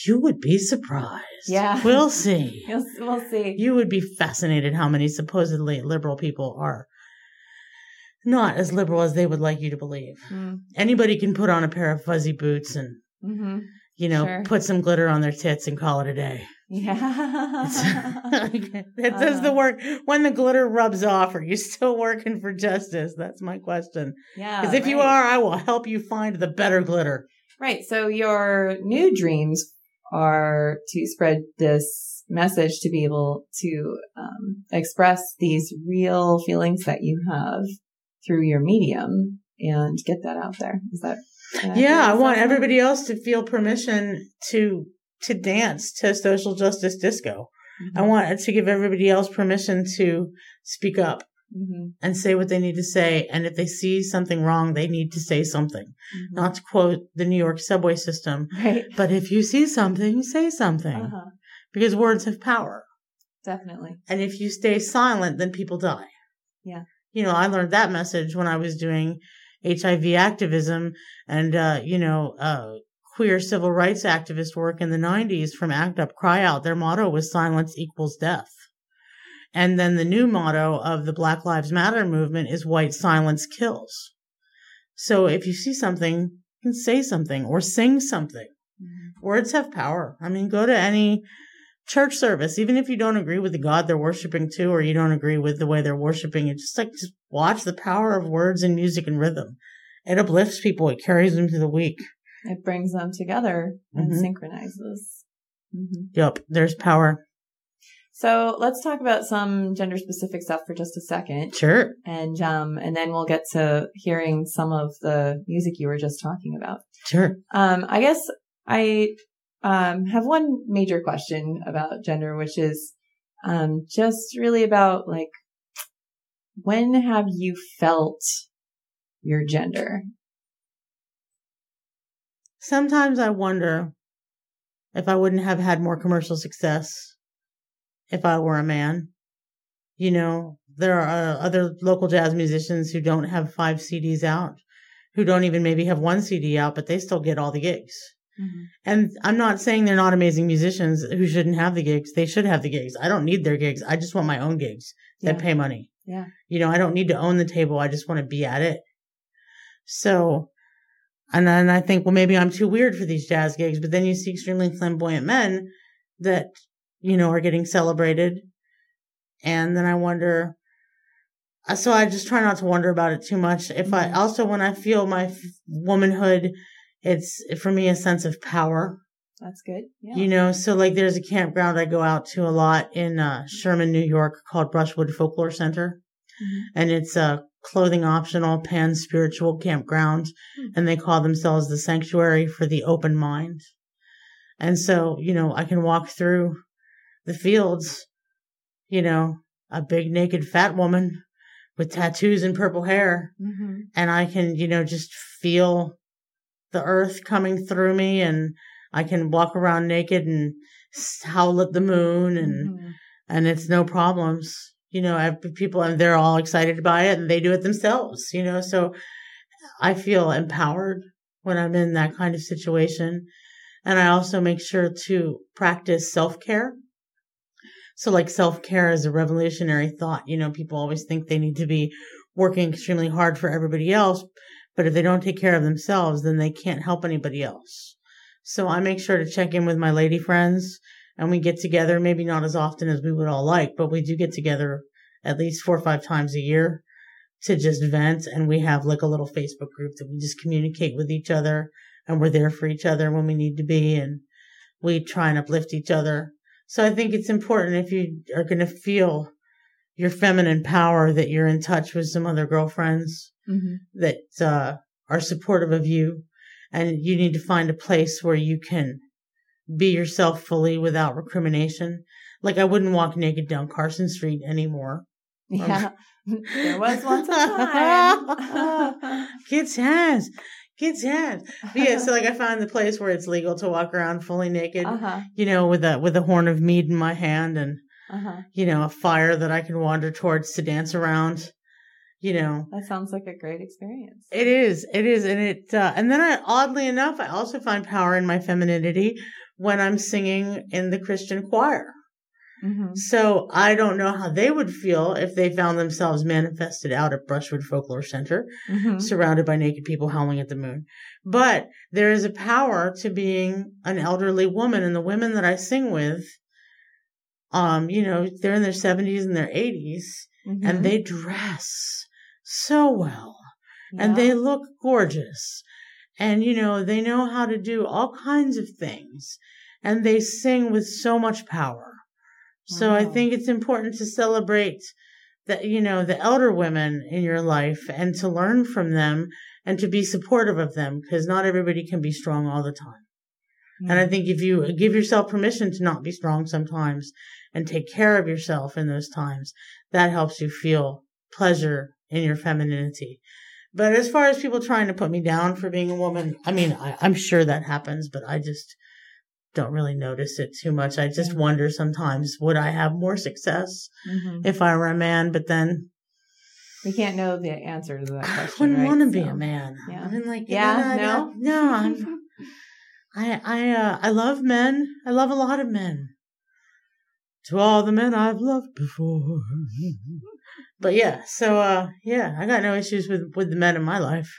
you would be surprised. Yeah. We'll see. We'll, we'll see. You would be fascinated how many supposedly liberal people are not as liberal as they would like you to believe. Mm. Anybody can put on a pair of fuzzy boots and, Mm-hmm. you know, Sure. put some glitter on their tits and call it a day. Yeah. it does the work. When the glitter rubs off, are you still working for justice? That's my question. yeah. Because if you are, I will help you find the better glitter. Right. So your new dreams are to spread this message to be able to um, express these real feelings that you have through your medium and get that out there. Is that? Yeah, I want everybody else to feel permission to to dance to social justice disco. I want to give everybody else permission to speak up Mhm. and say what they need to say. And if they see something wrong, they need to say something. Mhm. Not to quote the New York subway system, Right. but if you see something, say something Uh-huh. because words have power. Definitely. And if you stay silent, then people die. Yeah. You know, I learned that message when I was doing HIV activism and, uh, you know, uh, queer civil rights activist work in the 90s from ACT UP Cry Out. Their motto was silence equals death. And then the new motto of the Black Lives Matter movement is white silence kills. So if you see something, you can say something or sing something. Mm-hmm. Words have power. I mean, go to any church service, even if you don't agree with the God they're worshiping to, or you don't agree with the way they're worshiping it, just like, just watch the power of words and music and rhythm. It uplifts people. It carries them to the weak. It brings them together and Mhm. synchronizes. hmm Yep. There's power. So let's talk about some gender specific stuff for just a second. Sure. And, um, and then we'll get to hearing some of the music you were just talking about. Sure. Um, I guess I, um, have one major question about gender, which is, um, just really about like, when have you felt your gender? Sometimes I wonder if I wouldn't have had more commercial success if I were a man. You know, there are other local jazz musicians who don't have five CDs out, who don't even maybe have one CD out, but they still get all the gigs. Mhm. And I'm not saying they're not amazing musicians who shouldn't have the gigs. They should have the gigs. I don't need their gigs. I just want my own gigs that Yeah. pay money. Yeah. You know, I don't need to own the table. I just want to be at it. So, and then I think, well, maybe I'm too weird for these jazz gigs, but then you see extremely flamboyant men that, you know, are getting celebrated. And then I wonder, uh, so I just try not to wonder about it too much. If I Mhm. also, when I feel my f- womanhood, it's for me a sense of power. That's good. Yeah. You know, so like there's a campground I go out to a lot in uh, Sherman, New York called Brushwood Folklore Center. Mhm. And it's a clothing optional pan spiritual campground. Hmm. And they call themselves the sanctuary for the open mind. And so, you know, I can walk through the fields, you know, a big naked fat woman with tattoos and purple hair Mhm. and I can, you know, just feel the earth coming through me and I can walk around naked and howl at the moon and, Mhm. and it's no problems. You know, I have people and they're all excited by it and they do it themselves, you know, so I feel empowered when I'm in that kind of situation. And I also make sure to practice self care. So like self care is a revolutionary thought. You know, people always think they need to be working extremely hard for everybody else, but if they don't take care of themselves, then they can't help anybody else. So I make sure to check in with my lady friends and we get together, maybe not as often as we would all like, but we do get together at least four or five times a year to just vent. And we have like a little Facebook group that we just communicate with each other and we're there for each other when we need to be. And we try and uplift each other. So I think it's important if you are going to feel your feminine power that you're in touch with some other girlfriends Mhm. that uh, are supportive of you and you need to find a place where you can be yourself fully without recrimination. Like I wouldn't walk naked down Carson Street anymore. Yeah. there was once a time. Good times. Good times. But yeah, so like I found the place where it's legal to walk around fully naked, uh-huh. you know, with a with a horn of mead in my hand and Uh-huh. you know, a fire that I can wander towards to dance around. You know, That sounds like a great experience. It is. It is. And it, uh, and then I, oddly enough, I also find power in my femininity when I'm singing in the Christian choir. hmm So I don't know how they would feel if they found themselves manifested out at Brushwood Folklore Center, hmm surrounded by naked people howling at the moon. But there is a power to being an elderly woman and the women that I sing with, um, you know, they're in their seventies and their 80s Mm-hmm. and they dress so well and they look gorgeous. And, you know, they know how to do all kinds of things and they sing with so much power. So I think it's important to celebrate that, you know, the elder women in your life and to learn from them and to be supportive of them because not everybody can be strong all the time. And I mm. think if you give yourself permission to not be strong sometimes and take care of yourself in those times, that helps you feel pleasure in your femininity. But as far as people trying to put me down for being a woman, I mean, I, I'm sure that happens, but I just don't really notice it too much. I just wonder sometimes, would I have more success Mhm. if I were a man? But then we can't know the answer to that question. I wouldn't right? want to be So- a man. yeah. I mean, like, Yeah, no, no? no, I'm, I, I, uh, I love men. I love a lot of men. To all the men I've loved before. but yeah, so, uh, yeah, I got no issues with, with the men in my life.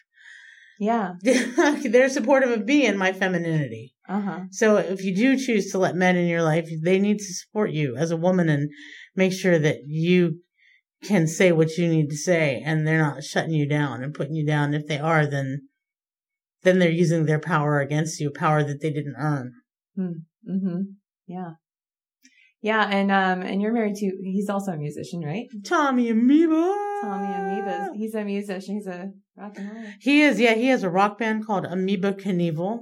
yeah. They're supportive of me and my femininity. Uh huh. So if you do choose to let men in your life, they need to support you as a woman and make sure that you can say what you need to say and they're not shutting you down and putting you down. If they are, then, then they're using their power against you, power that they didn't earn. Mm-hmm. Yeah. Yeah, and um, and you're married to. He's also a musician, right? Tommy Amoeba. Tommy Amoeba. He's a musician. He's a rock and roll. He is, yeah, he has a rock band called Amoeba Knievel.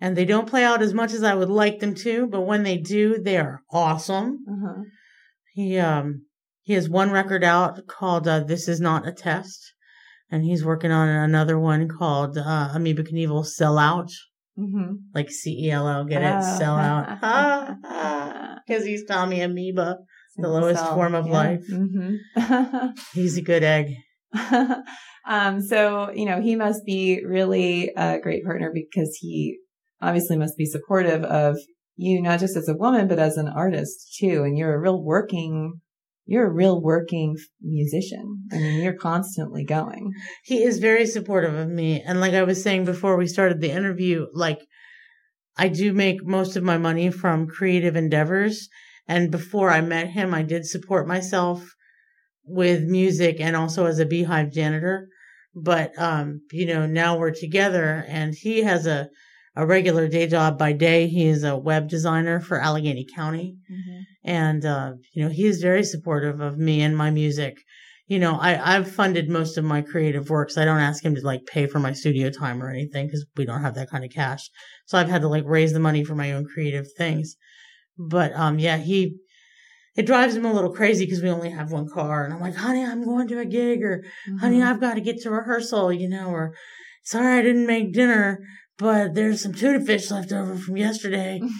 And they don't play out as much as I would like them to, but when they do, they are awesome. Uh huh. He um he has one record out called uh, "This Is Not a Test," and he's working on another one called uh, "Amoeba Knievel Sell Out." Mm-hmm. like C E L L, get it, Oh. sell out. Because he's Tommy Amoeba. The lowest form of life. hmm He's a good egg. um, so, you know, he must be really a great partner because he obviously must be supportive of you, not just as a woman, but as an artist too. And you're a real working, you're a real working musician. I mean, you're constantly going. He is very supportive of me. And like I was saying before we started the interview, like I do make most of my money from creative endeavors. And before I met him, I did support myself with music and also as a beehive janitor. But, um, you know, now we're together and he has a, a regular day job by day. He is a web designer for Allegheny County. And, uh, you know, he is very supportive of me and my music. You know, I, I've funded most of my creative works. I don't ask him to like pay for my studio time or anything because we don't have that kind of cash. So I've had to like raise the money for my own creative things. But, um, yeah, he, it drives him a little crazy because we only have one car. And I'm like, honey, I'm going to a gig or honey, I've got to get to rehearsal, you know, or sorry, I didn't make dinner, but there's some tuna fish left over from yesterday.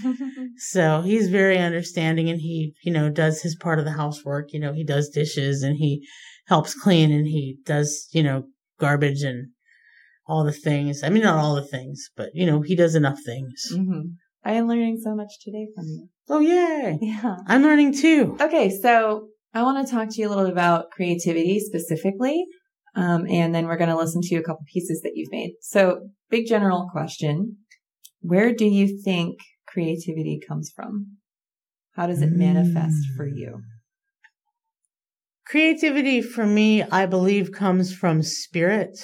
So he's very understanding and he, you know, does his part of the housework. You know, he does dishes and he helps clean and he does, you know, garbage and all the things. I mean, not all the things, but, you know, he does enough things. hmm I am learning so much today from you. Oh, yay. Yeah. I'm learning too. Okay, so I want to talk to you a little bit about creativity specifically, um, and then we're going to listen to a couple pieces that you've made. So, big general question: Where do you think creativity comes from? How does it manifest for you? Creativity for me, I believe, comes from spirit.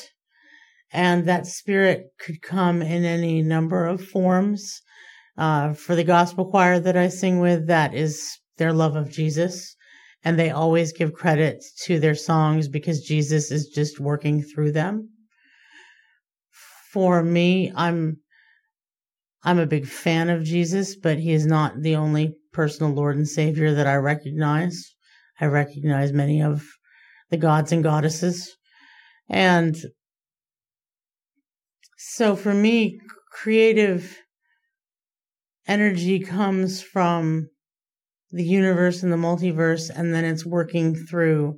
And that spirit could come in any number of forms. Uh, for the gospel choir that I sing with, that is their love of Jesus. And they always give credit to their songs because Jesus is just working through them. For me, I'm, I'm a big fan of Jesus, but he is not the only personal Lord and Savior that I recognize. I recognize many of the gods and goddesses. And so for me, creative energy comes from the universe and the multiverse, and then it's working through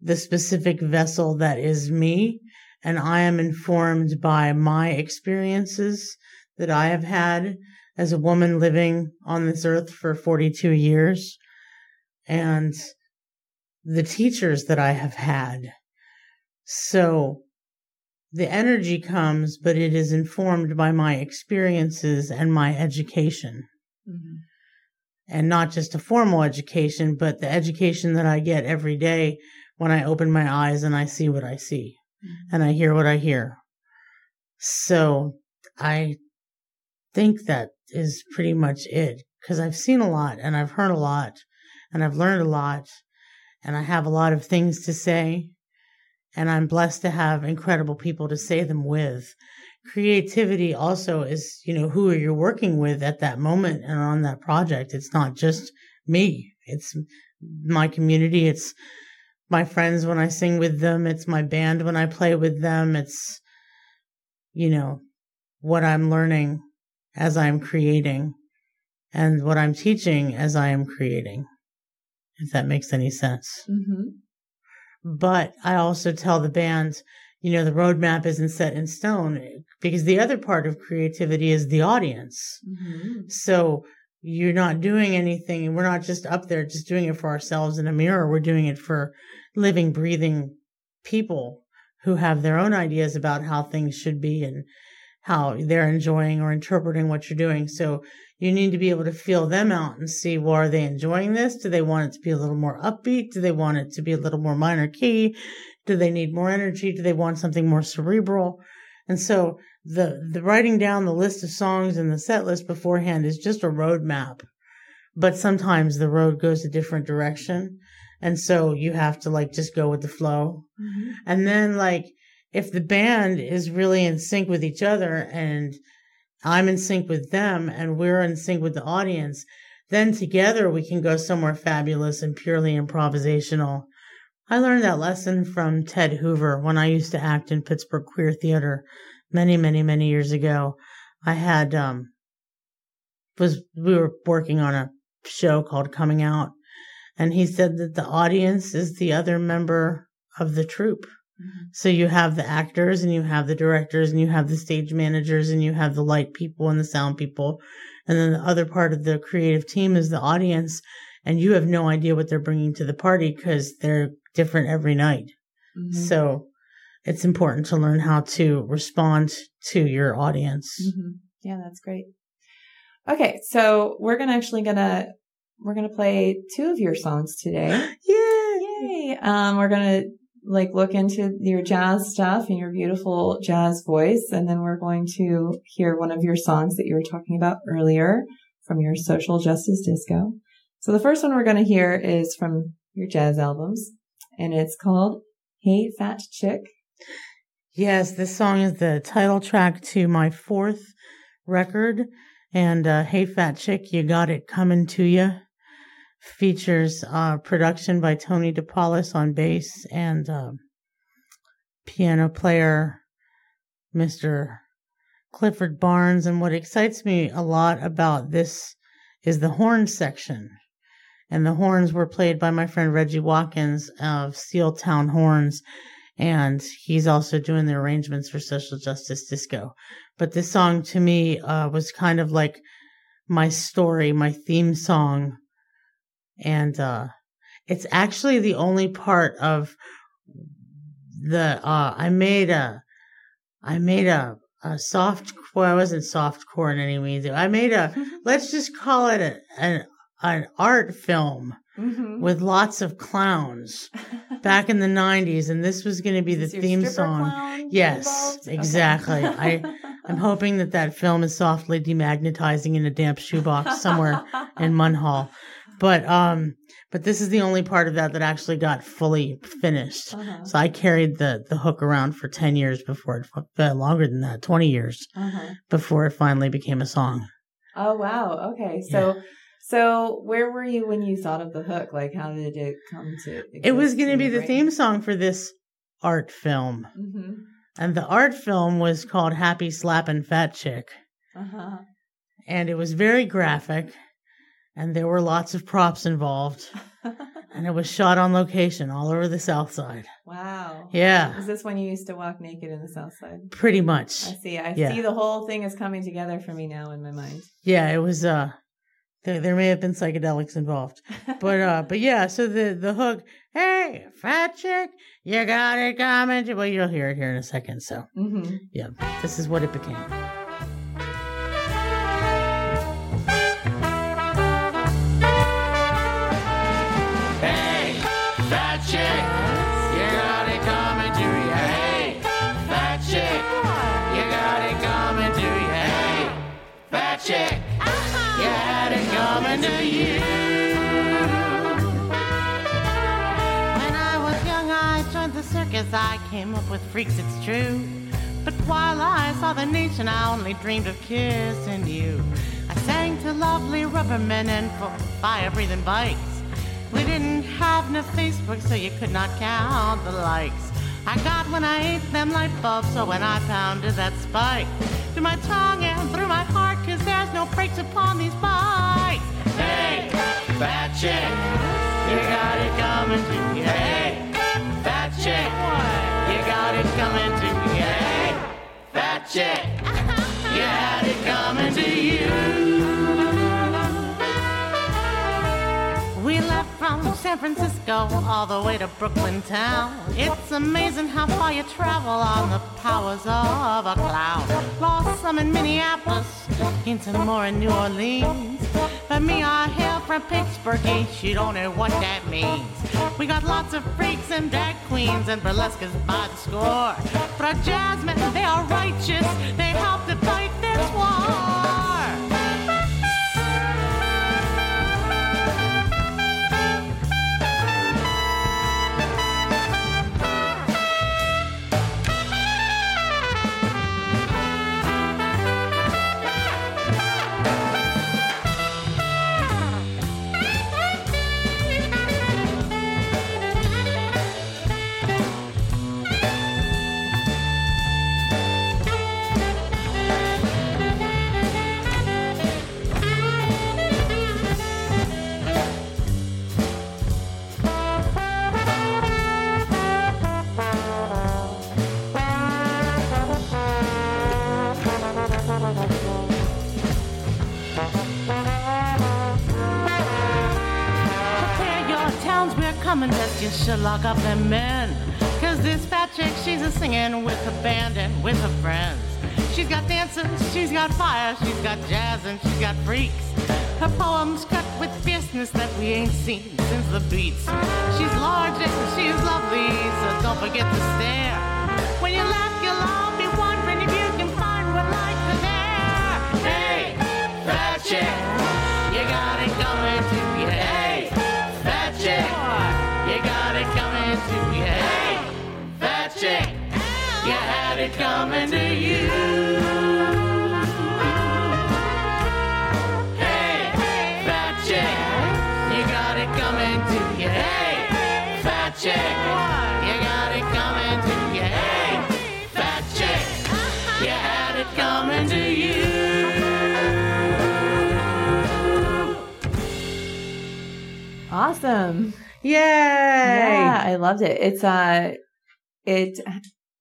the specific vessel that is me. And I am informed by my experiences that I have had as a woman living on this earth for 42 years and the teachers that I have had. So the energy comes, but it is informed by my experiences and my education. Mm-hmm. And not just a formal education, but the education that I get every day when I open my eyes and I see what I see mm-hmm. and I hear what I hear. So I think that is pretty much it because I've seen a lot and I've heard a lot and I've learned a lot and I have a lot of things to say and I'm blessed to have incredible people to say them with. Creativity also is, you know, who are you working with at that moment and on that project? It's not just me. It's my community. It's my friends when I sing with them. It's my band when I play with them. It's, you know, what I'm learning as I'm creating and what I'm teaching as I am creating. If that makes any sense. Mm-hmm. But I also tell the band, you know, the roadmap isn't set in stone because the other part of creativity is the audience. Mm-hmm. So you're not doing anything. We're not just up there just doing it for ourselves in a mirror. We're doing it for living, breathing people who have their own ideas about how things should be and how they're enjoying or interpreting what you're doing. So you need to be able to feel them out and see, well, are they enjoying this? Do they want it to be a little more upbeat? Do they want it to be a little more minor key? Do they need more energy? Do they want something more cerebral? And so the, the writing down the list of songs and the set list beforehand is just a roadmap. But sometimes the road goes a different direction. And so you have to like just go with the flow. Mm-hmm. And then like if the band is really in sync with each other and I'm in sync with them and we're in sync with the audience, then together we can go somewhere fabulous and purely improvisational. I learned that lesson from Ted Hoover when I used to act in Pittsburgh Queer Theater many, many, many years ago. I had um was we were working on a show called Coming Out, and he said that the audience is the other member of the troupe. So you have the actors and you have the directors and you have the stage managers and you have the light people and the sound people. And then the other part of the creative team is the audience and you have no idea what they're bringing to the party because they're different every night. Mhm. So it's important to learn how to respond to your audience. Mhm. Yeah, that's great. Okay, so we're gonna actually gonna we're gonna play two of your songs today. Yeah. Yay! Um, we're gonna like look into your jazz stuff and your beautiful jazz voice, and then we're going to hear one of your songs that you were talking about earlier from your social justice disco. So the first one we're gonna hear is from your jazz albums, and it's called "Hey Fat Chick." Yes, this song is the title track to my fourth record. And uh, Hey Fat Chick, You Got It Coming to You features uh, production by Tony DePaolis on bass and um piano player Mr. Clifford Barnes. And what excites me a lot about this is the horn section. And the horns were played by my friend Reggie Watkins of Steel Town Horns and he's also doing the arrangements for Social Justice Disco. But this song to me uh, was kind of like my story, my theme song, and uh, it's actually the only part of the. Uh, I made a, I made a a soft. Well, I wasn't soft core in any means. I made a. let's just call it a, an an art film Mm-hmm. with lots of clowns back in the 90s and this was going to be the theme song yes involved? Okay. exactly i i'm hoping that that film is softly demagnetizing in a damp shoebox somewhere in munhall but um but this is the only part of that that actually got fully finished Uh-huh. so i carried the the hook around for 10 years before it uh, longer than that 20 years Uh-huh. before it finally became a song Oh wow. Okay. So so where were you when you thought of the hook? Like how did it come to it was going to be the theme song for this art film Mm-hmm. And the art film was called Happy Slappin' Fat Chick. Uh-huh. And it was very graphic. And there were lots of props involved. And it was shot on location all over the South Side. wow. Yeah, Is this when you used to walk naked in the south side? pretty much. I see. I Yeah. see the whole thing is coming together for me now in my mind. Yeah, it was, uh, there, there may have been psychedelics involved. But, uh, but yeah, so the, the hook, hey, fat chick, you got it coming. Well, you'll hear it here in a second. So mm-hmm. yeah, this is what it became. Fat chick, you had it coming to you. When I was young, I joined the circus. I came up with freaks, it's true. But while I saw the nation, I only dreamed of kissing you. I sang to lovely rubber men and fire breathing bikes. We didn't have no Facebook, so you could not count the likes. I got when I ate them light bulbs, so when I pounded that spike through my tongue and through my heart, no upon these bikes. Hey, fat chick, you got it coming to you. Hey, fat chick, you got it coming to you. Hey, fat chick, you had it coming to you. We left from San Francisco all the way to Brooklyn town. It's amazing how far you travel on the powers of a cloud. Lost some in Minneapolis, into more in New Orleans. But me, I hail from Pittsburgh, ain't you don't know what that means. We got lots of freaks and drag queens and burlesques by the score. But our jazzmen, they are righteous, they help to fight this war. Should lock up them men. Cause this fat chick, she's a singing with a band and with her friends. She's got dances, she's got fire, she's got jazz, and she's got freaks. Her poems cut with fierceness that we ain't seen since the beats. She's large and she's lovely, so don't forget to stare. When you laugh, you'll all be wondering if you can find what life is there. Hey, fat chick, it coming to you. Hey, fat chick, you got it coming to you. Hey, fat chick, you got it coming to you. Hey, fat chick, you had it coming to you. Awesome. Yay! Yeah, I loved it. It's uh it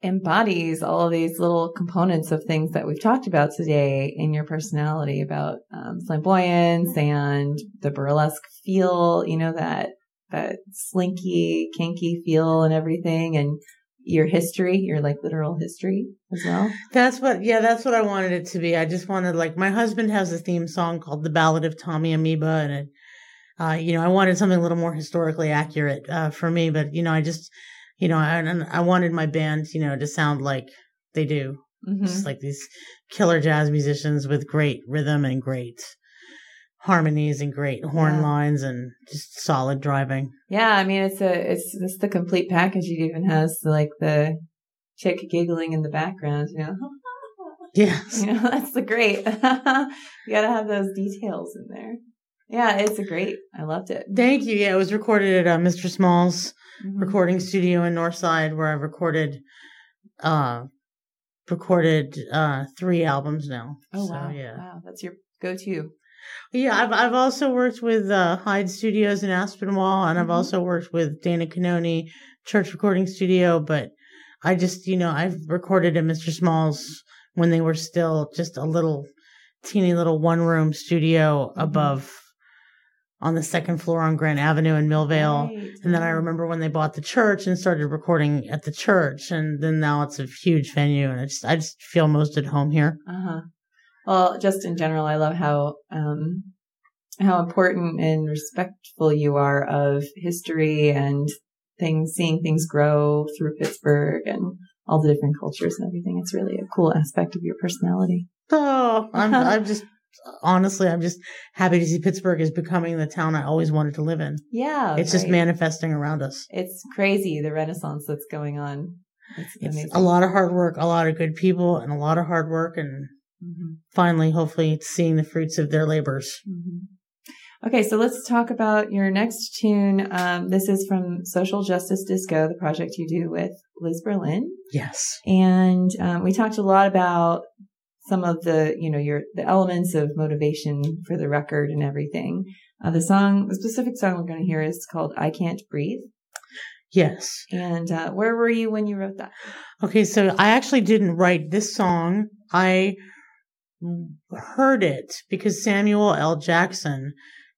embodies all of these little components of things that we've talked about today in your personality about um, flamboyance and the burlesque feel, you know, that that slinky, kinky feel and everything and your history, your like literal history as well. That's what, yeah, that's what I wanted it to be. I just wanted, like, my husband has a theme song called The Ballad of Tommy Amoeba, and it, uh, you know, I wanted something a little more historically accurate, uh, for me, but, you know, I just, you know, I, and I wanted my band, you know, to sound like they do. Mhm. Just like these killer jazz musicians with great rhythm and great harmonies and great horn Yeah. lines and just solid driving. Yeah, I mean it's a it's it's the complete package. It even has like the chick giggling in the background, you know. Yes. You know, that's the great. you gotta have those details in there. Yeah, it's a great. I loved it. Thank you. Yeah, it was recorded at uh, Mr. Small's Mhm. recording studio in Northside where I've recorded uh recorded uh three albums now. Oh So, wow, yeah. wow, that's your go-to. Yeah, I've I've also worked with uh Hyde Studios in Aspinwall and I've Mhm. also worked with Dana Canoni Church Recording Studio, but I just, you know, I've recorded at Mr. Small's when they were still just a little teeny little one room studio Mhm. above on the second floor on Grant Avenue in Millvale. Right. And then I remember when they bought the church and started recording at the church, and then now it's a huge venue, and I just I just feel most at home here. Uh huh. Well, just in general, I love how um how important and respectful you are of history and things, seeing things grow through Pittsburgh and all the different cultures and everything. It's really a cool aspect of your personality. Oh, I'm I'm just honestly I'm just happy to see Pittsburgh is becoming the town I always wanted to live in. Yeah, it's just manifesting around us. It's crazy the renaissance that's going on. It's, It's a lot of hard work, a lot of good people, and a lot of hard work, and Mhm. finally, hopefully, seeing the fruits of their labors. Mhm. Okay, so let's talk about your next tune. Um, this is from Social Justice Disco, the project you do with Liz Berlin. Yes. And um, we talked a lot about some of the, you know, your the elements of motivation for the record and everything. Uh, the song, the specific song we're going to hear is called "I Can't Breathe." Yes. And uh, where were you when you wrote that? Okay, so I actually didn't write this song. I heard it because Samuel L. Jackson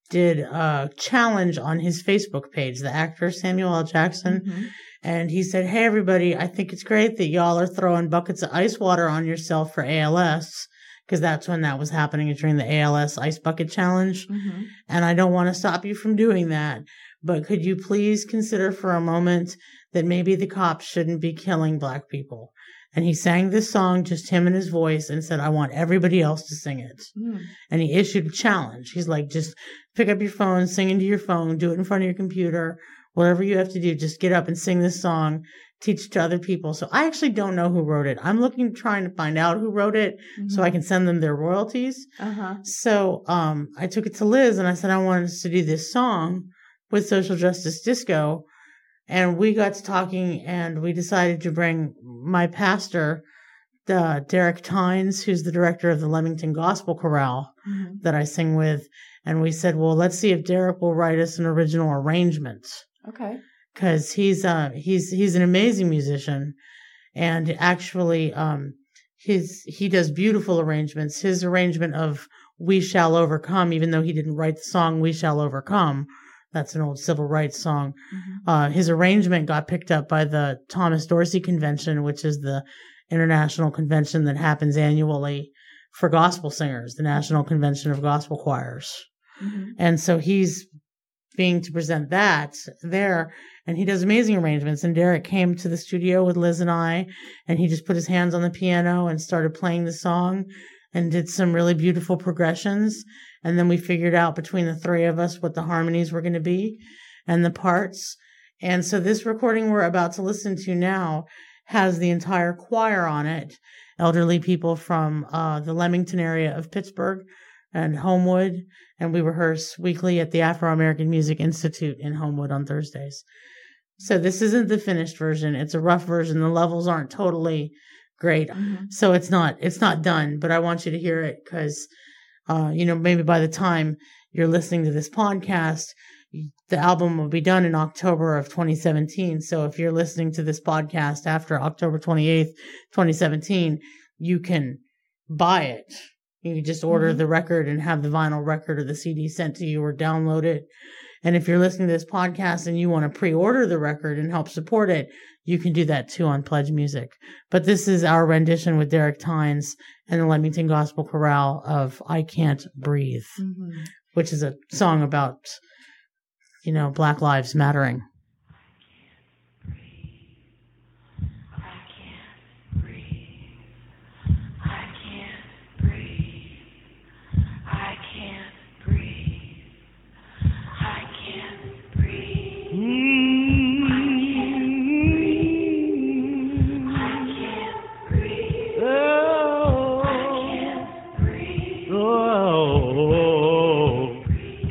did a challenge on his Facebook page, the actor Samuel L. Jackson. Mhm. And he said, Hey, everybody, I think it's great that y'all are throwing buckets of ice water on yourself for ALS. Cause that's when that was happening during the ALS ice bucket challenge. Mhm. And I don't want to stop you from doing that. But could you please consider for a moment that maybe the cops shouldn't be killing black people? And he sang this song, just him and his voice, and said, I want everybody else to sing it. Mm. And he issued a challenge. He's like, just pick up your phone, sing into your phone, do it in front of your computer, whatever you have to do, just get up and sing this song, teach it to other people. So I actually don't know who wrote it. I'm looking, trying to find out who wrote it so I can send them their royalties. Uh-huh. So um, I took it to Liz and I said, I want us to do this song with Social Justice Disco. And we got to talking and we decided to bring my pastor, uh, Derek Tynes, who's the director of the Lemington Gospel Chorale Mhm. that I sing with. And we said, well, let's see if Derek will write us an original arrangement Okay. because he's uh he's he's an amazing musician and actually um his he does beautiful arrangements his arrangement of we shall overcome even though he didn't write the song we shall overcome That's an old civil rights song. Uh, his arrangement got picked up by the Thomas Dorsey Convention, which is the international convention that happens annually for gospel singers, the National Convention of Gospel Choirs. And so he's being to present that there and he does amazing arrangements. And Derek came to the studio with Liz and I and he just put his hands on the piano and started playing the song and did some really beautiful progressions. And then we figured out between the three of us what the harmonies were going to be and the parts. And so this recording we're about to listen to now has the entire choir on it. Elderly people from uh, the Lemington area of Pittsburgh and Homewood. And we rehearse weekly at the Afro American Music Institute in Homewood on Thursdays. So this isn't the finished version. It's a rough version. The levels aren't totally great. So it's not, it's not done, but I want you to hear it because, uh, you know, maybe by the time you're listening to this podcast, the album will be done in October of 2017. So if you're listening to this podcast after October 28th, 2017, you can buy it. You can just order mm-hmm. the record and have the vinyl record or the CD sent to you or download it. And if you're listening to this podcast and you want to pre-order the record and help support it, you can do that too on Pledge Music. But this is our rendition with Derek Tynes and the Lemington Gospel Chorale of I Can't Breathe, mm-hmm. which is a song about, you know, Black Lives Mattering.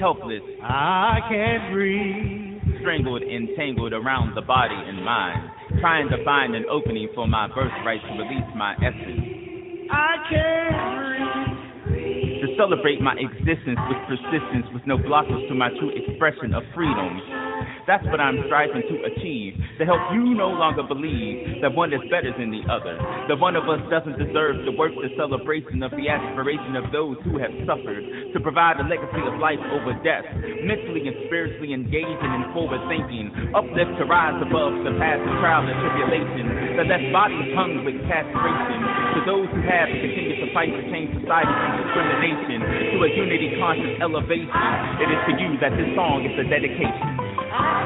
Helpless, I can't breathe. strangled entangled around the body and mind, trying to find an opening for my birthright to release my essence, I can't breathe. to celebrate my existence with persistence, with no blockage to my true expression of freedom. That's what I'm striving to achieve, to help you no longer believe that one is better than the other, that one of us doesn't deserve the work, the celebration of the aspiration of those who have suffered, to provide a legacy of life over death, mentally and spiritually engaging in forward thinking, uplift to rise above the past trial and tribulation, that left bodies hung with castration, to those who have continued to fight to change society from discrimination to a unity conscious elevation. It is to you that this song is a dedication. We're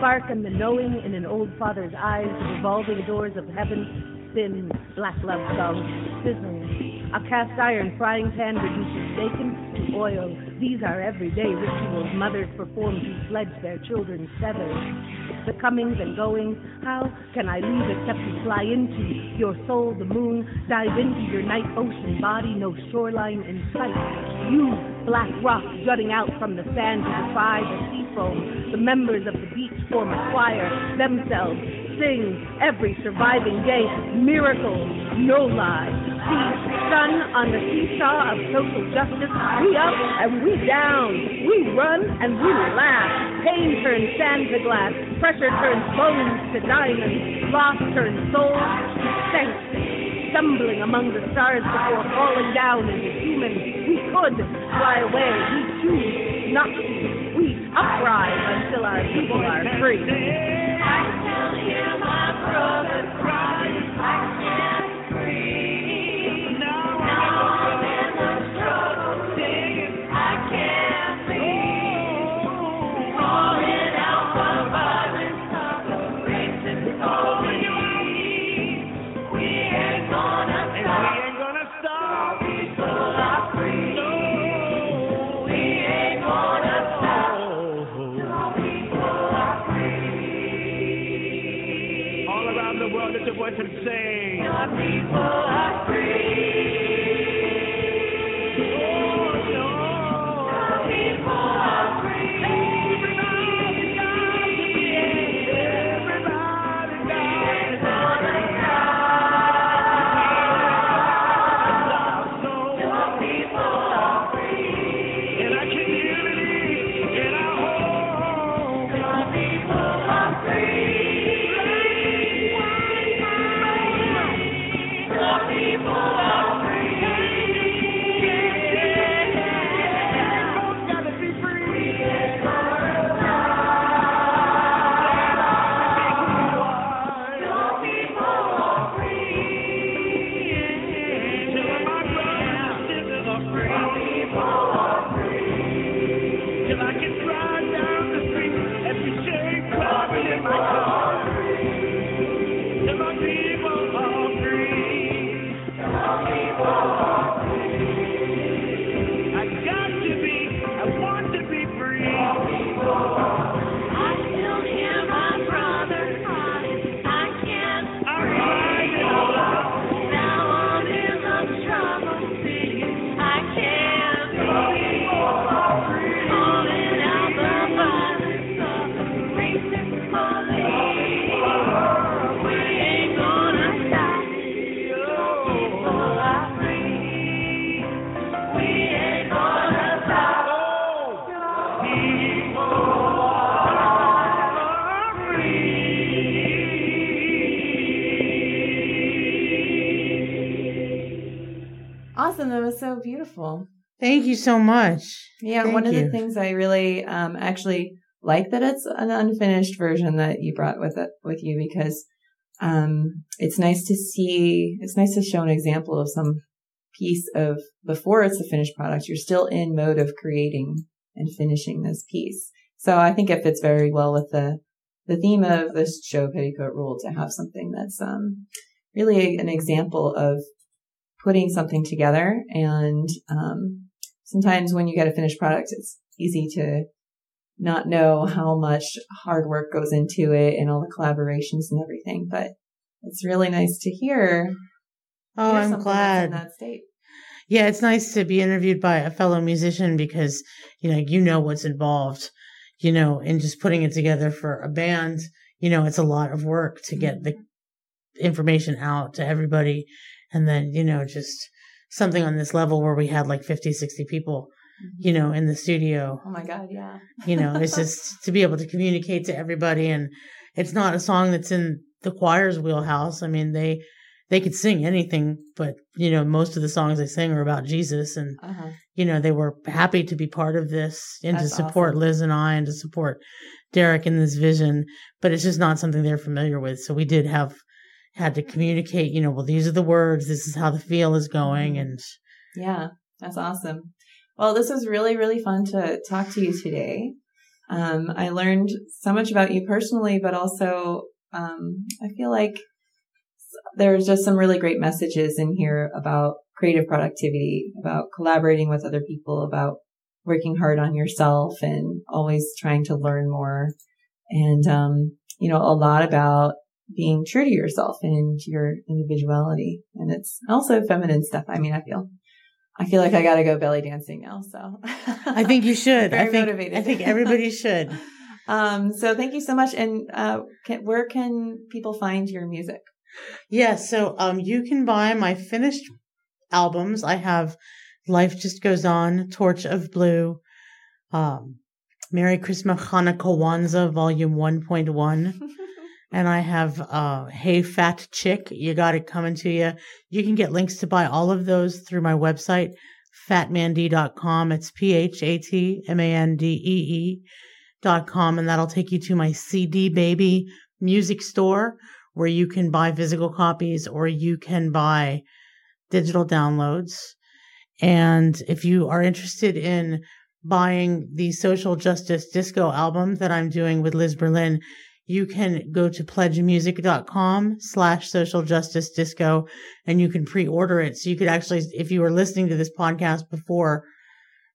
spark and the knowing in an old father's eyes, the revolving doors of heaven, thin black love songs, sizzling. A cast iron frying pan reduces bacon to oil. These are everyday rituals mothers perform to sledge their children's feathers. The comings and goings, how can I leave except to fly into your soul, the moon, dive into your night ocean body, no shoreline in sight. You, black rock jutting out from the sand to defy the sea foam. The members of the beach form a choir, themselves sing every surviving day. Miracles, no lie. See, sun on the seesaw of social justice. We up and we down. We run and we laugh. Pain turns sand to glass. Pressure turns bones to diamonds. Loss turns soul to sanctity. Stumbling among the stars before falling down into humans. We could fly away. We choose not to. We uprise until our people are free. And Awesome. That was so beautiful. Thank you so much. Yeah, Thank one of the things I really um, actually like that it's an unfinished version that you brought with it with you because um, it's nice to see. It's nice to show an example of some piece of before it's the finished product. You're still in mode of creating and finishing this piece. So I think it fits very well with the the theme of this show, Petticoat Rule, to have something that's um, really an example of putting something together. And um, sometimes when you get a finished product, it's easy to not know how much hard work goes into it and all the collaborations and everything. But it's really nice to hear. Oh, hear I'm glad. that state. Yeah, it's nice to be interviewed by a fellow musician because, you know, you know what's involved, you know, in just putting it together for a band. You know, it's a lot of work to get the information out to everybody. And then, you know, just something on this level where we had like 50, 60 people, you know, in the studio, Oh my God, yeah. you know, it's just to be able to communicate to everybody. And it's not a song that's in the choir's wheelhouse. I mean, they, they could sing anything, but you know, most of the songs they sing are about Jesus and Uh-huh. you know, they were happy to be part of this and That's to support awesome. Liz and I and to support Derek in this vision, but it's just not something they're familiar with. So we did have had to communicate, you know, well, these are the words, this is how the feel is going. Mm-hmm. And Yeah, that's awesome. Well, this was really, really fun to talk to you today. Um, I learned so much about you personally, but also um, I feel like there's just some really great messages in here about creative productivity, about collaborating with other people, about working hard on yourself and always trying to learn more. And, um, you know, a lot about being true to yourself and your individuality. And it's also feminine stuff. I mean, I feel, I feel like I got to go belly dancing now. So I think you should. Very I think, motivated. I think everybody should. um, so thank you so much. And, uh, can, where can people find your music? Yeah, so um you can buy my finished albums. I have Life Just Goes On, Torch of Blue, um Merry Christmas Hanukkah Kwanzaa Volume 1.1. and I have uh Hey Fat Chick, You Got It Coming to You. You can get links to buy all of those through my website, phatmandee.com. It's P H A T M A N D E E dot com, and that'll take you to my CD Baby music store where you can buy physical copies or you can buy digital downloads. And if you are interested in buying the social justice disco album that I'm doing with Liz Berlin, you can go to pledgemusic.com slash social justice disco and you can pre-order it. So you could actually, if you were listening to this podcast before,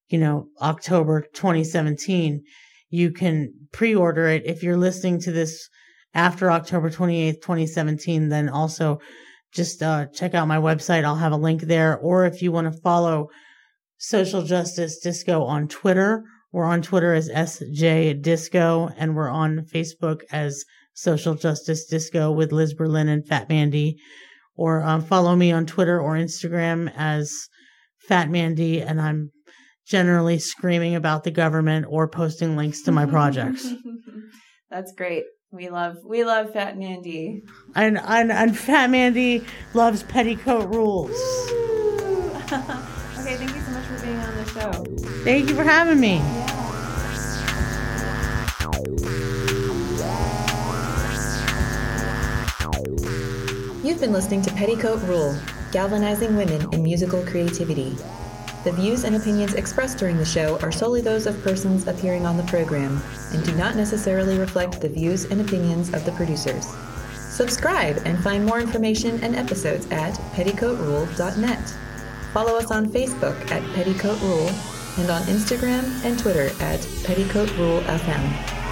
you know, October 2017, you can pre-order it. If you're listening to this after October 28th, 2017, then also just uh, check out my website. I'll have a link there. Or if you want to follow Social Justice Disco on Twitter, we're on Twitter as SJ Disco, and we're on Facebook as Social Justice Disco with Liz Berlin and Phat Man Dee. Or um, follow me on Twitter or Instagram as Phat Man Dee, and I'm generally screaming about the government or posting links to my projects. That's great. We love we love Phat Man Dee. and, and and Phat Man Dee loves petticoat rules. okay, thank you so much for being on the show. Thank you for having me. Been listening to Petticoat Rule Galvanizing Women in Musical Creativity. The views and opinions expressed during the show are solely those of persons appearing on the program and do not necessarily reflect the views and opinions of the producers. Subscribe and find more information and episodes at petticoatrule.net. Follow us on Facebook at Petticoat Rule and on Instagram and Twitter at Petticoat Rule FM.